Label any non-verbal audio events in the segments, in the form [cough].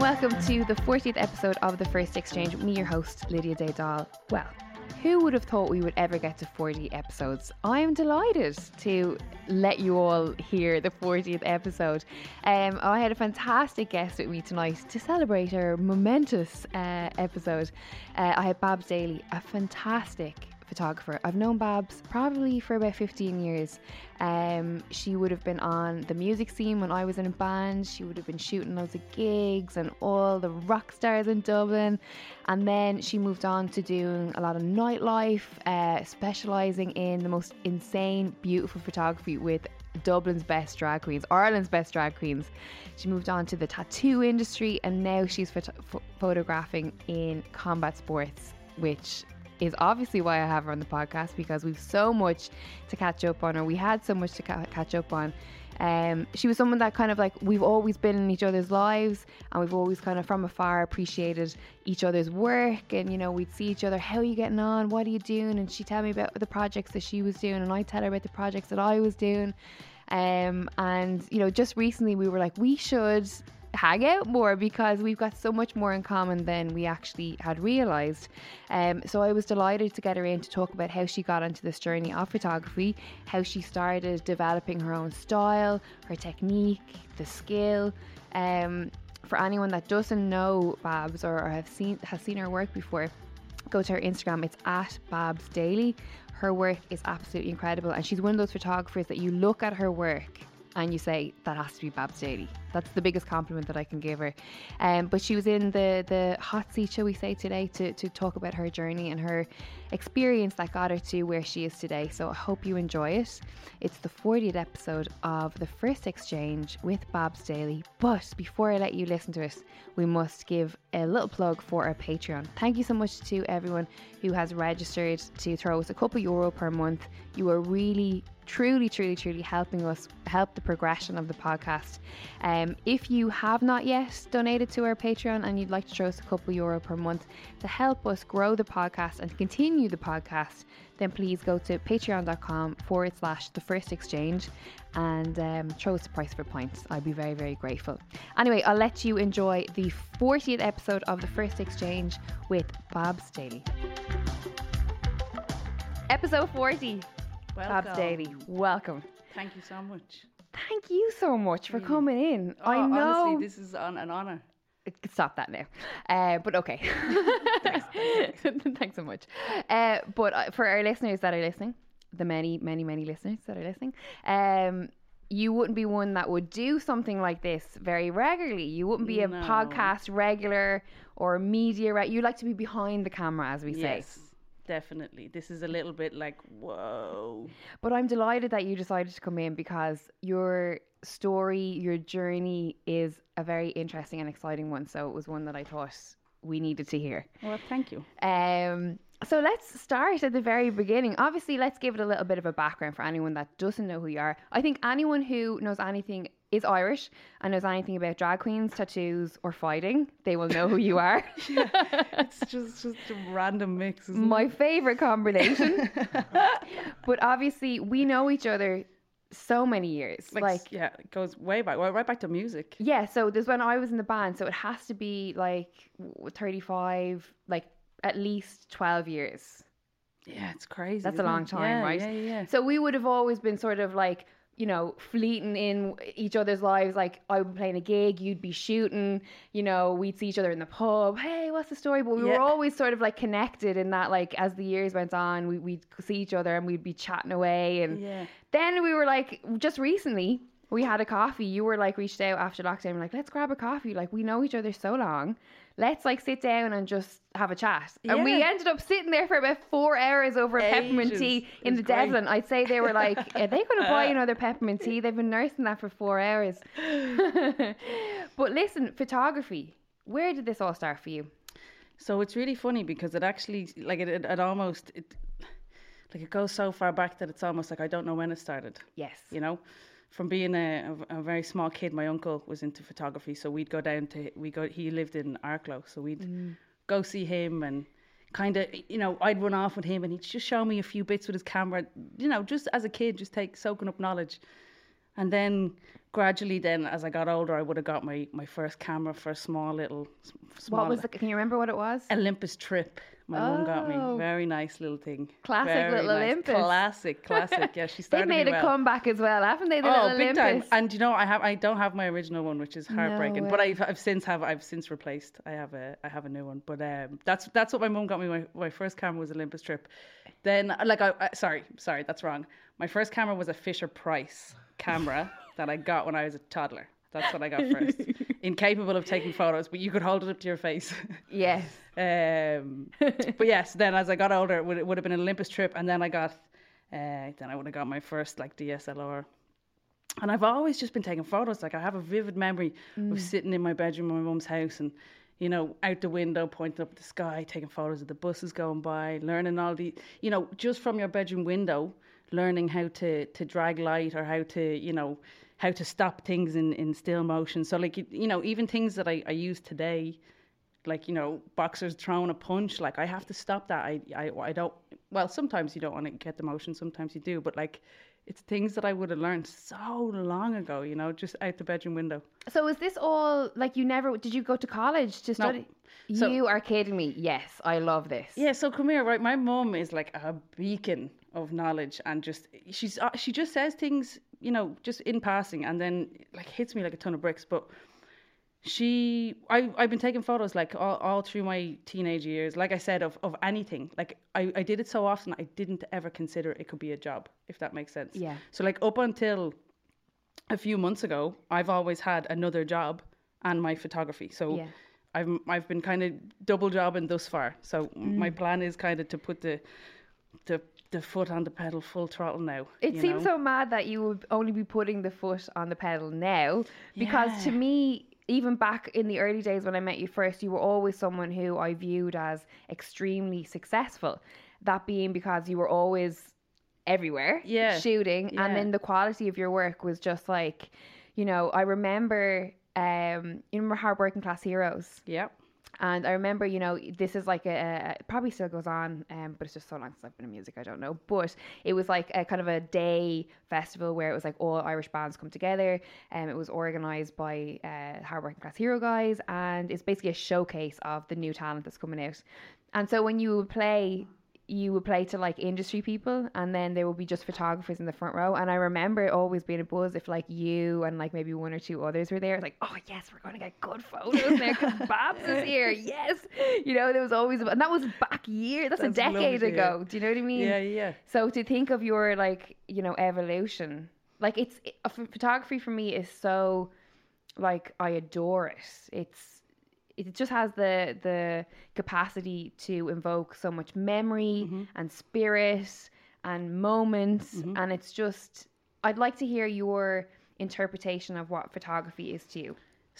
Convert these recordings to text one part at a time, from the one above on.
welcome to the 40th episode of The First Exchange. Me, your host, Lydia Daydal. Well, who would have thought we would ever get to 40 episodes? I am delighted to let you all hear the 40th episode. Um, I had a fantastic guest with me tonight to celebrate our momentous uh, episode. Uh, I had Babs Daly, a fantastic photographer. I've known Babs probably for about 15 years. Um, she would have been on the music scene when I was in a band. She would have been shooting loads of gigs and all the rock stars in Dublin. And then she moved on to doing a lot of nightlife, uh, specialising in the most insane, beautiful photography with Dublin's best drag queens, Ireland's best drag queens. She moved on to the tattoo industry and now she's phot- ph- photographing in combat sports, which is obviously why I have her on the podcast because we've so much to catch up on, or we had so much to ca- catch up on. Um, she was someone that kind of like we've always been in each other's lives, and we've always kind of from afar appreciated each other's work. And you know, we'd see each other, how are you getting on? What are you doing? And she'd tell me about the projects that she was doing, and I'd tell her about the projects that I was doing. Um, and you know, just recently we were like, we should hang out more because we've got so much more in common than we actually had realized. Um, so I was delighted to get her in to talk about how she got onto this journey of photography, how she started developing her own style, her technique, the skill. Um, for anyone that doesn't know Babs or, or have seen has seen her work before, go to her Instagram. It's at Babs Daily. Her work is absolutely incredible, and she's one of those photographers that you look at her work and you say that has to be Babs Daly. That's the biggest compliment that I can give her. Um, but she was in the the hot seat, shall we say, today to to talk about her journey and her experience that got her to where she is today. So I hope you enjoy it. It's the 40th episode of the first exchange with Babs Daly. But before I let you listen to it, we must give a little plug for our Patreon. Thank you so much to everyone who has registered to throw us a couple euro per month. You are really truly, truly, truly helping us help the progression of the podcast. Um, if you have not yet donated to our Patreon and you'd like to throw us a couple euro per month to help us grow the podcast and continue the podcast, then please go to patreon.com forward slash the first exchange and um, throw us a price for points. I'd be very, very grateful. Anyway, I'll let you enjoy the 40th episode of the first exchange with Babs Daly. Episode 40. Welcome. Babs Daly, welcome. Thank you so much. Thank you so much for Really. coming in. Oh, I know. Honestly, this is an, an honour. Stop that now. Uh, but okay. [laughs] [laughs] Thanks so much. Uh, but uh, for our listeners that are listening, the many, many, many listeners that are listening, um, you wouldn't be one that would do something like this very regularly. You wouldn't be a No. podcast regular or media. Re- you like to be behind the camera, as we say. Definitely. This is a little bit like, whoa. But I'm delighted that you decided to come in because your story, your journey is a very interesting and exciting one. So it was one that I thought we needed to hear. Well, thank you. Um, so let's start at the very beginning. Obviously, let's give it a little bit of a background for anyone that doesn't know who you are. I think anyone who knows anything is Irish and knows anything about drag queens, tattoos, or fighting, they will know who you [laughs] are. yeah, It's just just a random mix. Isn't My it? favorite combination. [laughs] but obviously, we know each other so many years. Like, Like, yeah, it goes way back, well, right back to music. yeah, so there's when I was in the band, so it has to be like 35, like at least 12 years. Yeah, it's crazy. That's a long it? time, Yeah, right? Yeah, yeah, yeah. So we would have always been sort of like, you know, fleeting in each other's lives. Like I would be playing a gig, you'd be shooting, you know, we'd see each other in the pub. Hey, what's the story? But we Yeah. were always sort of like connected in that, like, as the years went on, we, we'd see each other and we'd be chatting away. And Yeah. then we were like, just recently, we had a coffee. You were like, reached out after lockdown, like, let's grab a coffee. Like, we know each other so long. Let's like sit down and just have a chat. And we ended up sitting there for about four hours over a peppermint tea in the great. Devlin. I'd say they were like, are they going to buy [laughs] another peppermint tea? They've been nursing that for four hours. [laughs] but listen, photography. Where did this all start for you? So it's really funny because it actually like it, it, it almost it like it goes so far back that it's almost like I don't know when it started. Yes. You know, from being a, a, a very small kid, my uncle was into photography, so we'd go down to we go. He lived in Arklow, so we'd mm. go see him and kind of you know I'd run off with him and he'd just show me a few bits with his camera. You know, just as a kid, just take soaking up knowledge. And then gradually, then as I got older, I would have got my, my first camera for a small little. Small What was the, can you remember what it was? Olympus trip. My mum got me. Oh. Very nice little thing. Classic Very little nice. Olympus. Classic, classic. Yeah, she [laughs] started. They've made a well. comeback as well, haven't they? The Oh, little big time! And you know, I have I don't have my original one, which is heartbreaking. But. I've, I've since have I've since replaced. I have a I have a new one. But um, that's that's what my mum got me. My, my first camera was Olympus Trip. Then like I, I sorry sorry that's wrong. My first camera was a Fisher Price camera [laughs] that I got when I was a toddler. That's what I got first. [laughs] Incapable of taking photos, but you could hold it up to your face. yes. [laughs] Um, but yes, then as I got older, it would, it would have been an Olympus trip, and then I got, uh, then I would have got my first like DSLR. And I've always just been taking photos. Like I have a vivid memory of sitting in my bedroom in my mum's house, and you know, out the window, pointing up at the sky, taking photos of the buses going by, learning all the, you know, just from your bedroom window, learning how to to drag light or how to, you know, how to stop things in in still motion. So like you, know, even things that I I use today like you know boxers throwing a punch like i have to stop that i i, I don't well sometimes you don't want to get the motion sometimes you do but like it's things that i would have learned so long ago you know just out the bedroom window So is this all like you never did you go to college to study? So- you are kidding me. Yes, I love this. yeah so come here right my mum is like a beacon of knowledge and just she's uh, she just says things you know just in passing and then like hits me like a ton of bricks but she I, i've been taking photos like all, all through my teenage years like i said of, of anything like I, I did it so often i didn't ever consider it could be a job if that makes sense Yeah. so like up until a few months ago i've always had another job and my photography so Yeah. i've i've been kind of double jobbing thus far so Mm. my plan is kind of to put the the the foot on the pedal full throttle now It seems know? so mad that you would only be putting the foot on the pedal now because to me even back in the early days when I met you first you were always someone who I viewed as extremely successful that being because you were always everywhere Yeah. shooting Yeah. and then the quality of your work was just like you know I remember um you remember Hard Working Class Heroes yeah and I remember, you know, this is like a, a probably still goes on, um, but it's just so long since I've been in music, I don't know. But it was like a kind of a day festival where it was like all Irish bands come together, and it was organised by uh, Hard Working Class Hero guys, and it's basically a showcase of the new talent that's coming out. And so when you play, you would play to like industry people, and then there would be just photographers in the front row. And I remember it always being a buzz if like you and like maybe one or two others were there. Like, oh yes, we're going to get good photos now because [laughs] Babs is here. Yes, you know there was always, and that was back year. That's, a decade ago. Do you know what I mean? yeah yeah So to think of your like you know evolution, like it's it, photography for me is so like I adore it. It's it just has the the capacity to invoke so much memory mm-hmm. and spirit and moments, mm-hmm. and it's just I'd like to hear your interpretation of what photography is to you.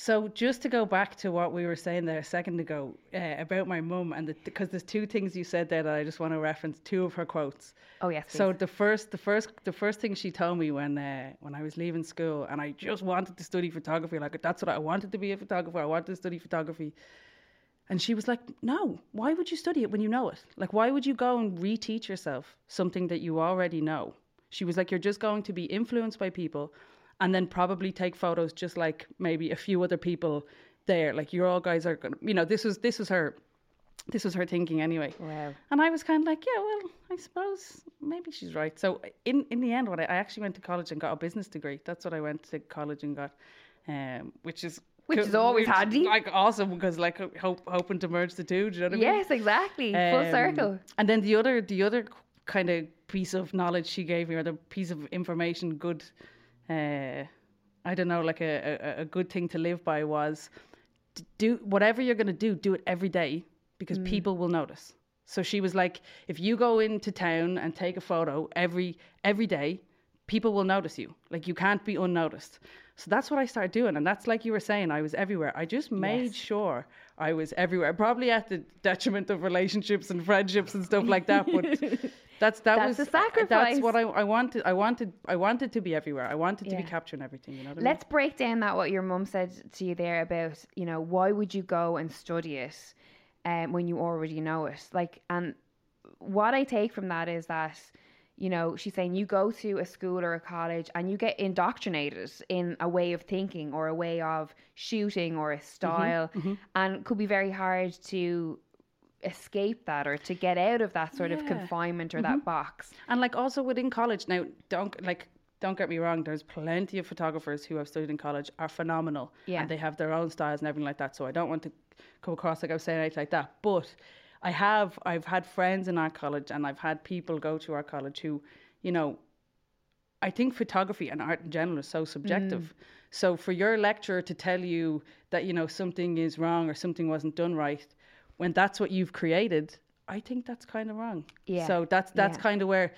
So just to go back to what we were saying there a second ago uh, about my mum, and because there's two things you said there that I just want to reference two of her quotes. Oh yes, So please. the first, the first, the first thing she told me when uh, when I was leaving school, and I just wanted to study photography. Like that's what I wanted to be a photographer. I wanted to study photography. And she was like, "No, why would you study it when you know it? Like, why would you go and reteach yourself something that you already know?" She was like, "You're just going to be influenced by people, and then probably take photos just like maybe a few other people there. Like, you all guys are gonna, you know, this was this was her, this was her thinking anyway." wow. And I was kind of like, yeah, well, I suppose maybe she's right. So in in the end, what I, I actually went to college and got a business degree. That's what I went to college and got, um, which is Which is always which- handy. like awesome because like hope, hoping to merge the two. Do you know what I mean? Yes, exactly. Full Um, circle. And then the other the other kind of piece of knowledge she gave me, or the piece of information, good, uh, I don't know, like a, a a good thing to live by was do whatever you're going to do, do it every day because Mm. people will notice. So she was like, if you go into town and take a photo every every day, people will notice you. Like you can't be unnoticed. So that's what I started doing, and that's like you were saying, I was everywhere. I just made sure I was everywhere, probably at the detriment of relationships and friendships and stuff like that. But [laughs] that's that That's was a sacrifice. That's what I, I wanted. I wanted. I wanted to be everywhere. I wanted to be Yeah. capturing everything. You know what I mean? Let's break down that what your mum said to you there about, you know, why would you go and study it um, when you already know it? Like, and what I take from that is that, you know, she's saying you go to a school or a college and you get indoctrinated in a way of thinking or a way of shooting or a style, and it could be very hard to escape that or to get out of that sort of confinement or that mm-hmm. box. And like also within college now, don't like don't get me wrong. There's plenty of photographers who have studied in college are phenomenal, Yeah. and they have their own styles and everything like that. So I don't want to come across like I was saying anything like that. But I have I've had friends in our college, and I've had people go to our college who, you know, I think photography and art in general is so subjective. Mm. So for your lecturer to tell you that you know something is wrong or something wasn't done right, when that's what you've created, I think that's kind of wrong. Yeah. So that's that's Yeah. kind of where,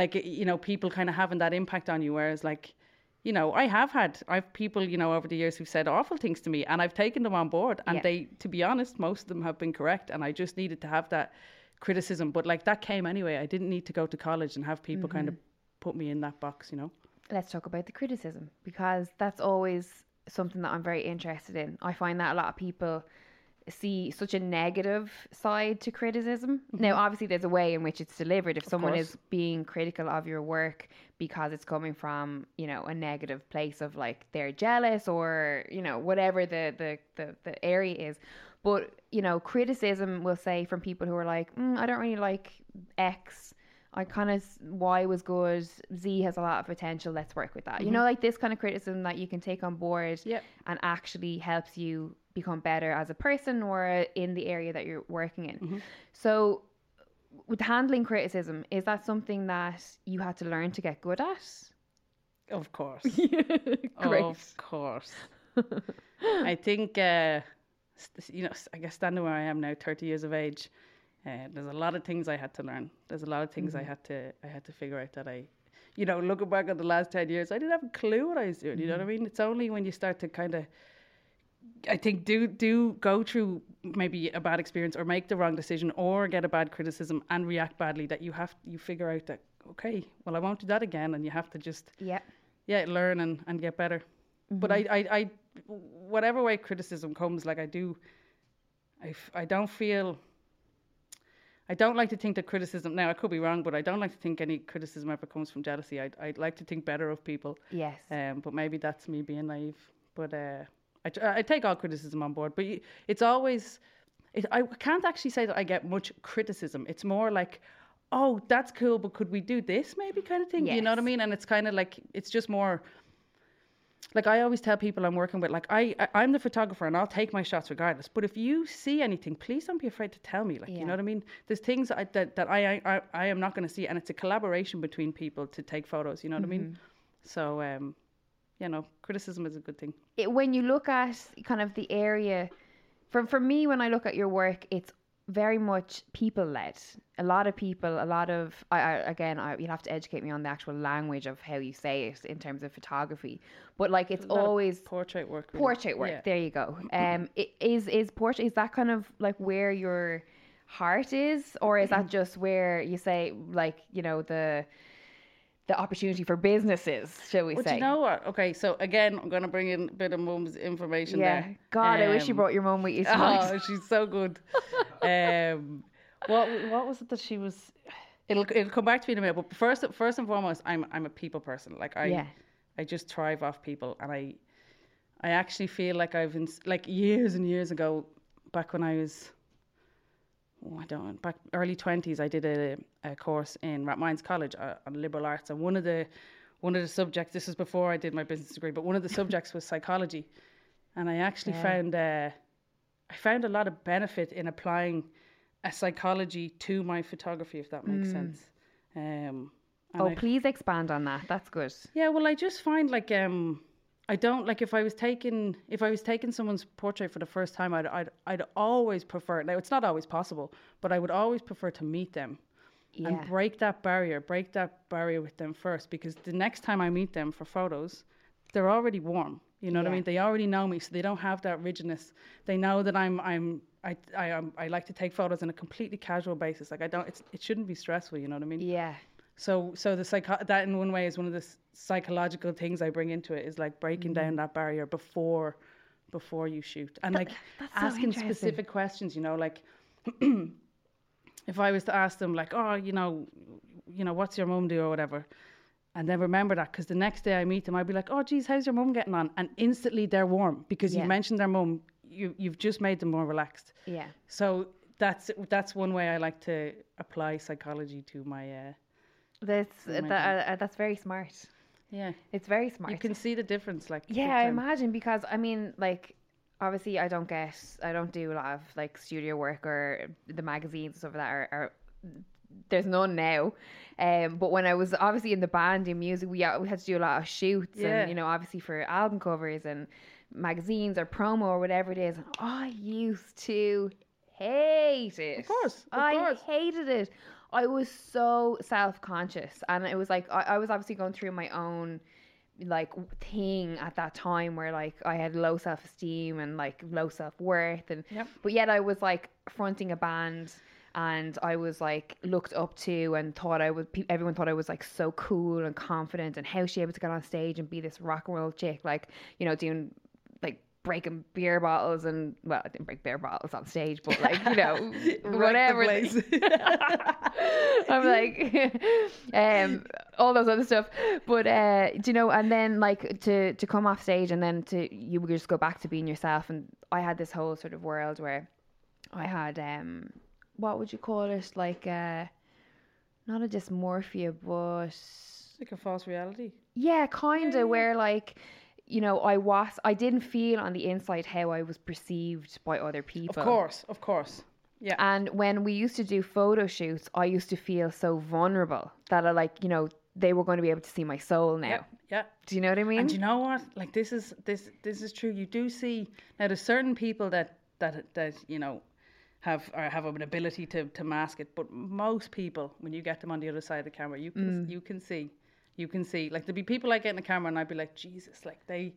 like you know, people kind of having that impact on you. Whereas like, you know, I have had I've people you know over the years who've said awful things to me, and I've taken them on board, and Yeah. they, to be honest, most of them have been correct, and I just needed to have that criticism. But like that came anyway. I didn't need to go to college and have people kind of Mm-hmm. put me in that box. You know. let's talk about the criticism because that's always something that I'm very interested in. I find that a lot of people see such a negative side to criticism. Now, obviously, there's a way in which it's delivered. If someone is being critical of your work because it's coming from, you know, a negative place of like they're jealous or, you know, whatever the, the, the, the area is. But, you know, criticism will say from people who are like, mm, I don't really like X. I kind of Y was good. Z has a lot of potential. Let's work with that. You know, like this kind of criticism that you can take on board Yep. and actually helps you become better as a person or in the area that you're working in. So, with handling criticism, is that something that you had to learn to get good at? Of course. [laughs] Of course. I think, uh, you know, I guess standing where I am now, 30 years of age, uh, there's a lot of things I had to learn. There's a lot of things I had to, I had to figure out that I, you know, looking back at the last 10 years, I didn't have a clue what I was doing. You know what I mean? It's only when you start to kind of, I think, do do go through maybe a bad experience or make the wrong decision or get a bad criticism and react badly that you have you figure out that okay, well I won't do that again, and you have to just Yeah. yeah learn and, and get better. But I, I i whatever way criticism comes like i do I, f- I don't feel i don't like to think that criticism now i could be wrong but i don't like to think any criticism ever comes from jealousy. I'd, I'd like to think better of people. Yes. um, but maybe that's me being naive. But uh, I, I take all criticism on board but it's always it, i can't actually say that i get much criticism it's more like oh that's cool but could we do this maybe kind of thing you know what i mean and it's kind of like it's just more like I always tell people I'm working with, like I, I I'm the photographer and I'll take my shots regardless. But if you see anything, please don't be afraid to tell me. Like you know what I mean. There's things I, that that I, I I am not going to see, and it's a collaboration between people to take photos. You know what I mean. So um, you know, criticism is a good thing. it, when you look at kind of the area, for for me, when I look at your work, it's very much people led. A lot of people, a lot of I, I again, I, you'll have to educate me on the actual language of how you say it in terms of photography. But like, it's always Portrait work. really. portrait work. Yeah. There you go. Um, i- is is portrait is that kind of like where your heart is, or is that [clears throat] just where you say like you know the the opportunity for businesses, shall we But say? you know what? Okay, so again, I'm going to bring in a bit of mum's information yeah. there. God, I wish you Um, brought your mum with you [laughs] tonight. Oh, she's so good. [laughs] um, what what was it that she was? It'll it'll come back to me in a minute. But first first and foremost, I'm I'm a people person. Like I Yeah. I just thrive off people, and I I actually feel like I've been like years and years ago, back when I was. Oh, I don't know, back early twenties. I did a, a course in Rathmines College uh, on liberal arts, and one of the one of the subjects. This was before I did my business degree, but one of the subjects was psychology, and I actually found uh, I found a lot of benefit in applying a psychology to my photography, if that makes sense. Um, oh, I- please expand on that. That's good. yeah, well, I just find like um, I don't like if I was taking if I was taking someone's portrait for the first time, I'd I'd I'd always prefer. Now it's not always possible, but I would always prefer to meet them Yeah. and break that barrier, break that barrier with them first, because the next time I meet them for photos, they're already warm. You know what I mean? They already know me, so they don't have that rigidness. They know that I'm I'm I I am I like to take photos on a completely casual basis. Like I don't it's it shouldn't be stressful. You know what I mean? Yeah. So, so the psycho- that in one way is one of the psychological things I bring into it is like breaking Mm-hmm. down that barrier before, before you shoot, and like that's so asking specific questions. You know, like [clears throat] if I was to ask them, like, oh, you know, you know, what's your mum do or whatever, and then remember that because the next day I meet them, I'd be like, oh, geez, how's your mum getting on? And instantly they're warm because Yeah. you mentioned their mum. You you've just made them more relaxed. Yeah. So that's that's one way I like to apply psychology to my. Uh, That's that, uh, that's very smart. yeah. It's very smart. You can see the difference, like Yeah, I imagine because I mean, like, obviously, I don't get, I don't do a lot of like studio work or the magazines and stuff that. Are, are there's none now, um, but when I was obviously in the band doing music, we uh, we had to do a lot of shoots Yeah. and you know, obviously for album covers and magazines or promo or whatever it is. And I used to hate it. Of course, of I course. hated it. I was so self conscious, and it was like I, I was obviously going through my own like thing at that time where like I had low self esteem and like low self worth, and Yep. but yet I was like fronting a band. And I was like looked up to and thought I was. Everyone thought I was like so cool and confident. And how she able to get on stage and be this rock and roll chick, like you know, doing breaking beer bottles and well, I didn't break beer bottles on stage, but [laughs] like you know, whatever. [laughs] I'm like, [laughs] um, all those other stuff. But uh, do you know? And then like to to come off stage and then to you would just go back to being yourself. And I had this whole sort of world where I had um, what would you call it? Like uh, not a dysmorphia, but like a false reality. yeah, kind of where like. You know, I was, I didn't feel on the inside how I was perceived by other people. Of course, of course. Yeah. And when we used to do photo shoots, I used to feel so vulnerable that I like, you know, they were going to be able to see my soul now. yeah. Yeah. Do you know what I mean? And you know what? Like this is this this is true. You do see now there's certain people that that that you know have or have an ability to to mask it, but most people when you get them on the other side of the camera, you can mm. you can see you can see like there'd be people I get in the camera and I'd be like Jesus, like they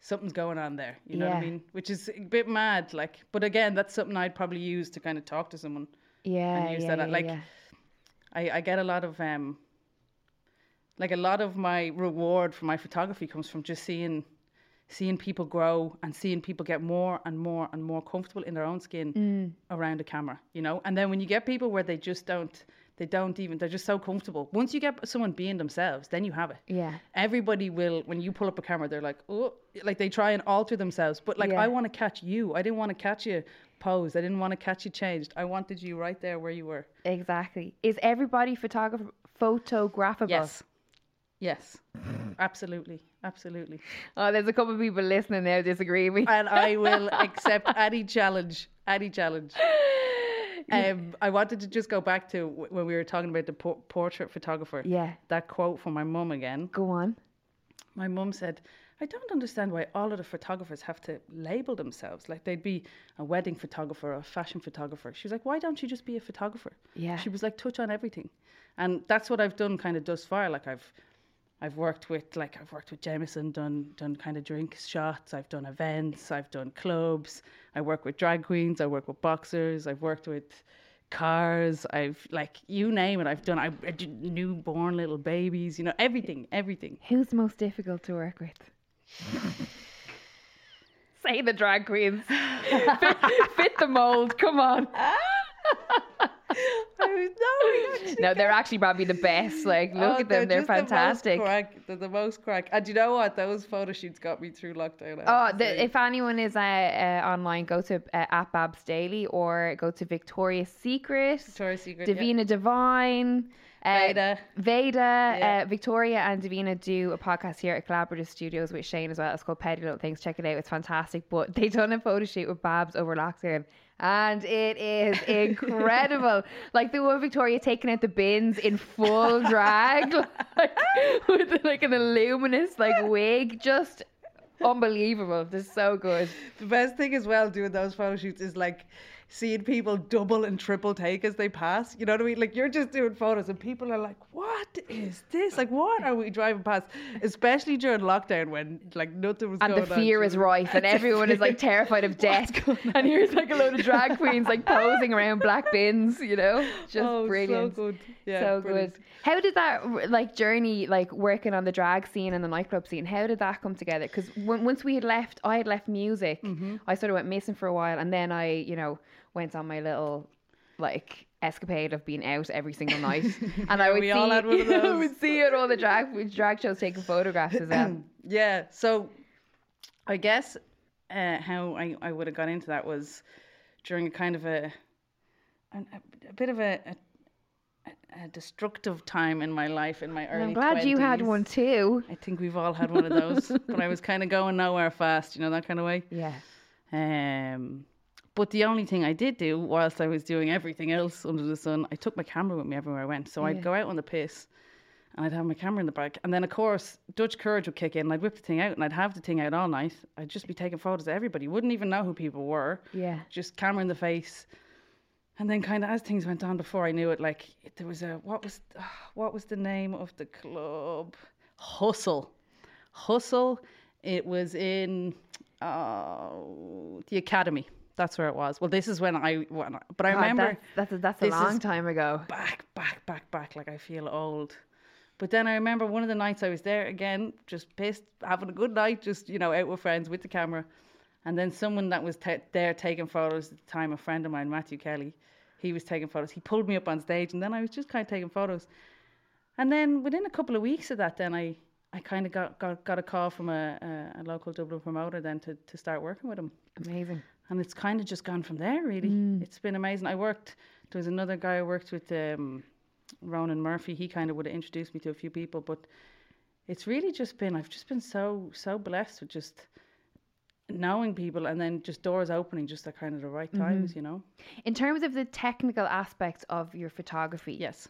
something's going on there. You know what I mean? Which is a bit mad. Like, but again, that's something I'd probably use to kind of talk to someone. yeah, And use yeah, that, yeah, like, yeah. I, I get a lot of um like a lot of my reward for my photography comes from just seeing seeing people grow and seeing people get more and more and more comfortable in their own skin Mm. around a camera you know and then when you get people where they just don't they don't even they're just so comfortable once you get someone being themselves then you have it Yeah. everybody will when you pull up a camera they're like oh like they try and alter themselves but like Yeah. i want to catch you i didn't want to catch you posed i didn't want to catch you changed i wanted you right there where you were Exactly. Is everybody photograph photographable? Yes. Yes. absolutely. Absolutely. Oh, there's a couple of people listening now disagree with me. And I will [laughs] accept any challenge. Any challenge. [laughs] Um, I wanted to just go back to when we were talking about the por- portrait photographer. Yeah. That quote from my mum again. Go on. My mum said, I don't understand why all of the photographers have to label themselves. Like they'd be a wedding photographer or a fashion photographer. She was like, why don't you just be a photographer? Yeah. She was like, touch on everything. And that's what I've done kind of thus far. Like I've I've worked with like I've worked with Jameson, done done kind of drink shots, I've done events, I've done clubs, I work with drag queens, I work with boxers, I've worked with cars, I've like you name it, I've done I, I did newborn little babies, you know, everything, everything. Who's most difficult to work with? [laughs] Say the drag queens. [laughs] fit, fit the mold. Come on. [laughs] No, no, they're actually probably the best. Like, look Oh, at them. They're the most fantastic. crack. They're the most crack. And you know what? Those photo shoots got me through lockdown. I Oh, the, if anyone is uh, uh, online, go to uh, at Babs Daily or go to Victoria's Secret, Victoria's Secret, yeah. Divine, uh, Veda. Veda, Yeah. uh, Victoria, and Davina do a podcast here at Collaborative Studios with Shane as well. It's called Petty Little Things. Check it out; it's fantastic. But [laughs] they done a photo shoot with Babs over lockdown. And it is incredible. like the one Victoria taking out the bins in full drag, [laughs] like with like an luminous like wig, just Unbelievable. This is so good. The best thing as well doing those photo shoots is like seeing people double and triple take as they pass. You know what I mean? Like you're just doing photos and people are like, "What is this? Like, what are we driving past?" Especially during lockdown when like nothing was And the going on. fear is rife, and everyone is like terrified of [laughs] death. And here's like a load of drag [laughs] queens like posing around black bins, you know? Just Oh, brilliant. So good. Yeah, so brilliant. good. How did that like journey, like working on the drag scene and the nightclub scene? How did that come together? Because once we had left, I had left music. Mm-hmm. I sort of went missing for a while, and then I, you know, went on my little like escapade of being out every single [laughs] night. And I would we see, all had one of [laughs] I those. would see at all the drag drag shows taking photographs as [clears throat] well. Yeah. So I guess uh, how I, I would have got into that was during a kind of a a, a bit of a, a a destructive time in my life in my early I'm glad you had one too. I think we've all had one of those, but I was [laughs] kind of going nowhere fast, you know, that kind of way. Yeah. Um, but the only thing I did do whilst I was doing everything else under the sun, I took my camera with me everywhere I went. So I'd go out on the piss and I'd have my camera in the back. And then, of course, Dutch courage would kick in and I'd whip the thing out and I'd have the thing out all night. I'd just be taking photos of everybody. Wouldn't even know who people were. Yeah. Just camera in the face. And then, kind of as things went on, before I knew it, like there was a what was [sighs] what was the name of the club? Hustle, Hustle. It was in uh, the academy. That's where it was. Well, this is when I, when I but I God, remember that's that's a, that's a long time ago. back, back, back, back. Like I feel old. But then I remember one of the nights I was there again, just pissed, having a good night, just you know, out with friends with the camera. And then someone that was there taking photos at the time, a friend of mine, Matthew Kelly, he was taking photos. He pulled me up on stage, and then I was just kind of taking photos. And then within a couple of weeks of that, then I, I kind of got, got got a call from a, a, a local Dublin promoter then to, to start working with him Amazing. And it's kind of just gone from there really. It's been amazing. I worked there was another guy i worked with um, ronan murphy. He kind of would have introduced me to a few people but it's really just been i've just been so so blessed with just knowing people and then just doors opening just at kind of the right times you know? In terms of the technical aspects of your photography, yes.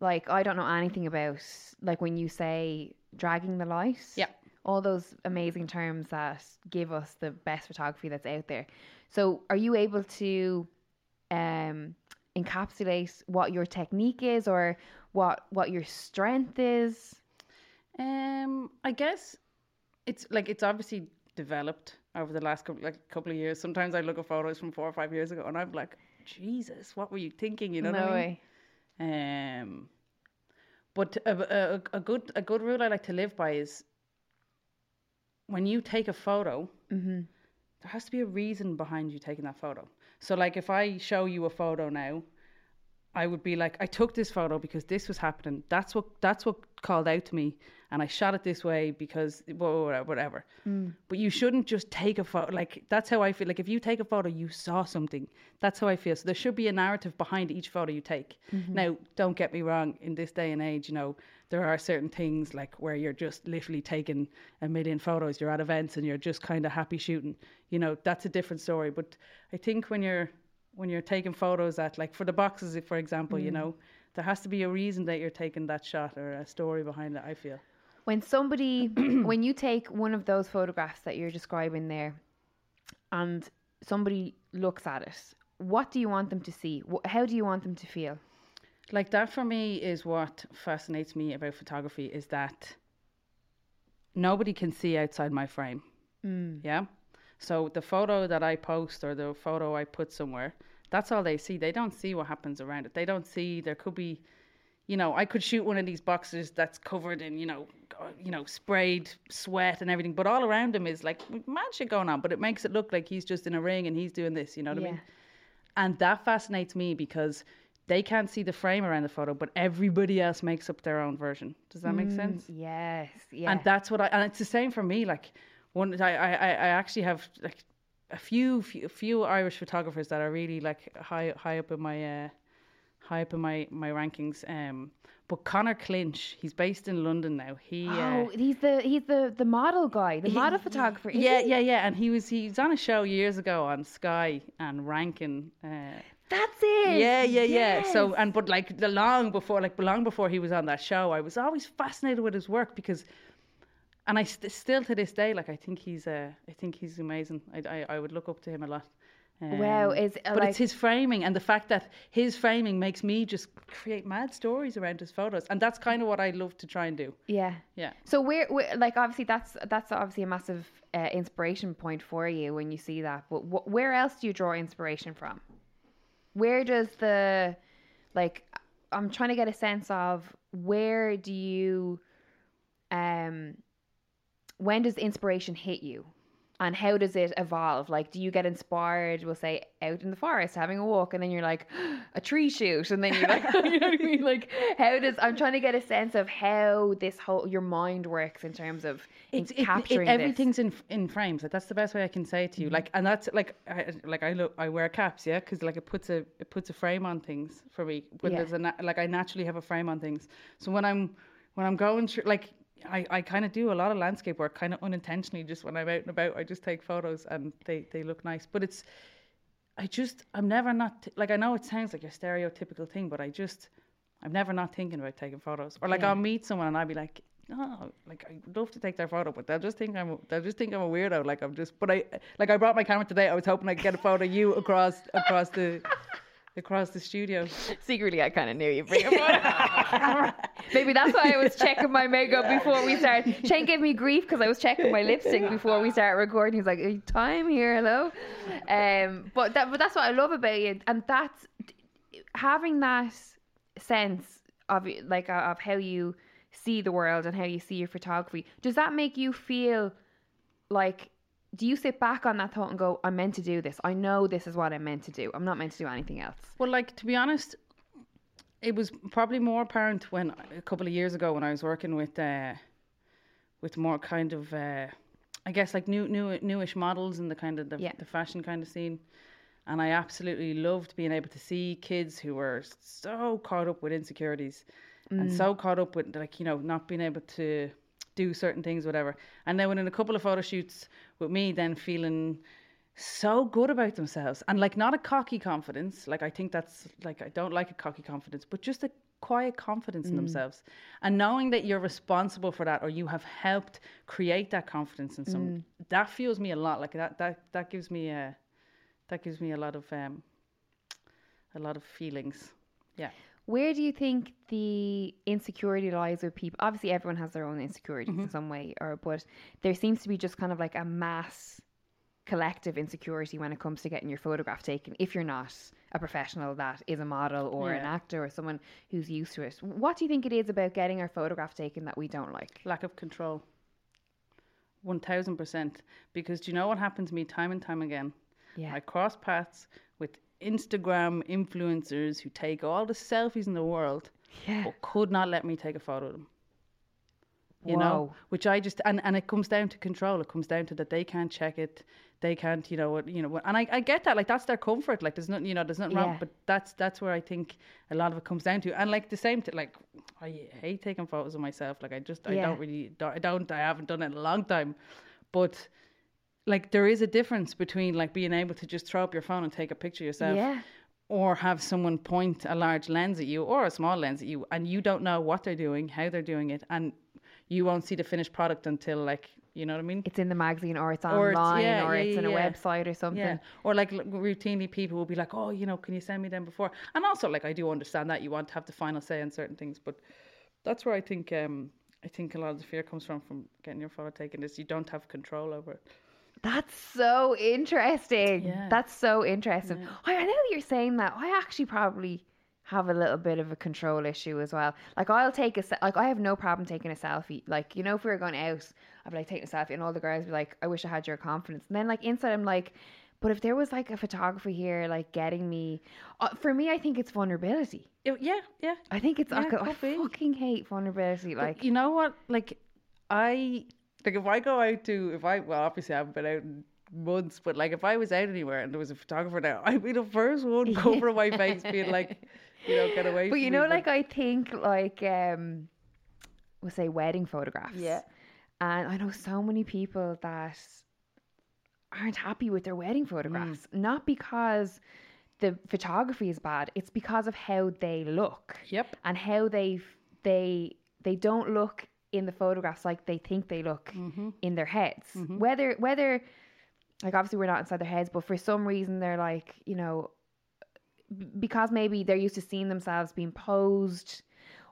like I don't know anything about like when you say dragging the light. Yeah. All those amazing terms that give us the best photography that's out there. So are you able to um encapsulate what your technique is or what what your strength is? Um, I guess it's like it's obviously developed over the last couple like couple of years. Sometimes I look at photos from four or five years ago, and I'm like, Jesus, what were you thinking? You know no what I mean? way. Um, but a, a, a good a good rule I like to live by is when you take a photo, Mm-hmm. there has to be a reason behind you taking that photo. So, like, if I show you a photo now, I would be like, I took this photo because this was happening. That's what that's what called out to me, and I shot it this way because wha- whatever. Mm. But you shouldn't just take a photo. Like that's how I feel. Like if you take a photo, you saw something. That's how I feel. So there should be a narrative behind each photo you take. Mm-hmm. Now, don't get me wrong. In this day and age, you know there are certain things like where you're just literally taking a million photos. You're at events and you're just kind of happy shooting. You know that's a different story. But I think when you're when you're taking photos at like for the boxes for example you mm. know there has to be a reason that you're taking that shot or a story behind it i feel. When somebody, [clears throat] when you take one of those photographs that you're describing there, and somebody looks at it, what do you want them to see? How do you want them to feel? like that for me is what fascinates me about photography is that nobody can see outside my frame. Mm. Yeah so the photo that i post or the photo i put somewhere that's all they see they don't see what happens around it they don't see there could be you know, I could shoot one of these boxes that's covered in, you know, you know, sprayed sweat and everything, but all around him is like mad shit going on. But it makes it look like he's just in a ring and he's doing this. You know what I mean? And that fascinates me because they can't see the frame around the photo, but everybody else makes up their own version. Does that make mm, sense? Yes, yeah. And that's what I and it's the same for me. Like one, I I, I actually have like a few, few few Irish photographers that are really like high high up in my uh, high up in my my rankings. Um, but Conor Clinch, he's based in London now. He oh, uh, he's the he's the the model guy, the model photographer. yeah, he? yeah, yeah, and he was he was on a show years ago on Sky and Rankin. Uh, That's it. yeah, yeah, yeah. So and but like the long before, like long before he was on that show, I was always fascinated with his work because and I st- still to this day, like I think he's, uh, I think he's amazing. I, I, I would look up to him a lot. Wow, Um, is, uh, but like- it's his framing and the fact that his framing makes me just create mad stories around his photos, and that's kind of what I love to try and do. Yeah. Yeah. So where, where like obviously that's that's obviously a massive uh, inspiration point for you when you see that. But wh- where else do you draw inspiration from? Where does the like I'm trying to get a sense of where do you um when does inspiration hit you? And how does it evolve? Like, do you get inspired, we'll say, out in the forest having a walk, and then you're like, [gasps] a tree shoot, and then you're like, [laughs] you know what I mean? Like, how does I'm trying to get a sense of how this whole your mind works in terms of It's it, it, capturing this. everything's in in frames. Like that's the best way I can say it to you. Mm-hmm. Like, and that's like, I, like I look, I wear caps, yeah, because like it puts a it puts a frame on things for me. Yeah. there's a na- like I naturally have a frame on things. So when I'm when I'm going through like. I, I kind of do a lot of landscape work, kind of unintentionally. Just when I'm out and about, I just take photos and they, they look nice. But it's, I just, I'm never not, like, I know it sounds like a stereotypical thing, but I just, I'm never not thinking about taking photos. Or like, Yeah. I'll meet someone and I'll be like, oh, like, I'd love to take their photo, but they'll just think I'm, a, they'll just think I'm a weirdo. Like, I'm just, but I, like, I brought my camera today. I was hoping I could get a photo of you across, across the, across the studio. Secretly, I kind of knew you'd bring it [laughs] up. Maybe that's why I was checking my makeup before we started. Shane gave me grief because I was checking my lipstick before we started recording. He's like, "Are you time here, hello." Um, but that, but that's what I love about you, and that's having that sense of like of how you see the world and how you see your photography. Does that make you feel like? Do you sit back on that thought and go, "I'm meant to do this. I know this is what I'm meant to do. I'm not meant to do anything else." Well, like to be honest, it was probably more apparent when a couple of years ago when I was working with uh, with more kind of uh, I guess like new new newish models in the kind of the, Yeah. the fashion kind of scene. And I absolutely loved being able to see kids who were so caught up with insecurities and so caught up with like, you know, not being able to do certain things, whatever. And then when in a couple of photo shoots with me then feeling so good about themselves. And like not a cocky confidence. Like i think that's like i don't like a cocky confidence but just a quiet confidence in themselves. And knowing that you're responsible for that or you have helped create that confidence in some that fuels me a lot. Like that that that gives me a that gives me a lot of um a lot of feelings. Yeah Where do you think the insecurity lies with people? Obviously, everyone has their own insecurities Mm-hmm. in some way, or but there seems to be just kind of like a mass collective insecurity when it comes to getting your photograph taken. If you're not a professional that is a model or an actor or someone who's used to it, what do you think it is about getting our photograph taken that we don't like? lack of control 1000% because do you know what happened to me time and time again Yeah. I cross paths Instagram influencers who take all the selfies in the world, Yeah. but could not let me take a photo of them. You know, which I just and, and it comes down to control. It comes down to that they can't check it, they can't, you know, what you know. And I, I get that, like that's their comfort. Like there's nothing, you know, there's nothing Yeah. wrong. But that's that's where I think a lot of it comes down to. And like the same, t- like I hate taking photos of myself. Like I just I don't really, don't, I don't, I haven't done it in a long time. But like there is a difference between like being able to just throw up your phone and take a picture yourself Yeah. or have someone point a large lens at you or a small lens at you and you don't know what they're doing how they're doing it and you won't see the finished product until like you know what i mean? It's in the magazine or it's Or it's- online yeah, or yeah, it's in a website or something. yeah. Or like l- routinely people will be like oh you know can you send me them before? And also like i do understand that you want to have the final say on certain things but that's where i think um i think a lot of the fear comes from from getting your photo taken is you don't have control over it That's so interesting. Yeah. That's so interesting. I, I know that you're saying that. I actually probably have a little bit of a control issue as well. Like I'll take a like I have no problem taking a selfie. Like you know if we were going out, I'd be like taking a selfie, and all the girls would be like, "I wish I had your confidence." And then like inside, I'm like, "But if there was like a photographer here, like getting me, uh, for me, I think it's vulnerability. It- yeah yeah I think it's Yeah, I, I fucking hate vulnerability. But Like you know what? Like I like if I go out to if I well obviously I haven't been out in months, but like if I was out anywhere and there was a photographer there, [laughs] I'd be the first one covering my face, being like, you know, get away. [laughs] but you me, know, like I think like um, we'll say wedding photographs. Yeah. And I know so many people that aren't happy with their wedding photographs, not because the photography is bad. It's because of how they look. Yep. And how they they they don't look in the photographs like they think they look Mm-hmm. in their heads. Whether whether like obviously we're not inside their heads, but for some reason they're like you know because maybe they're used to seeing themselves being posed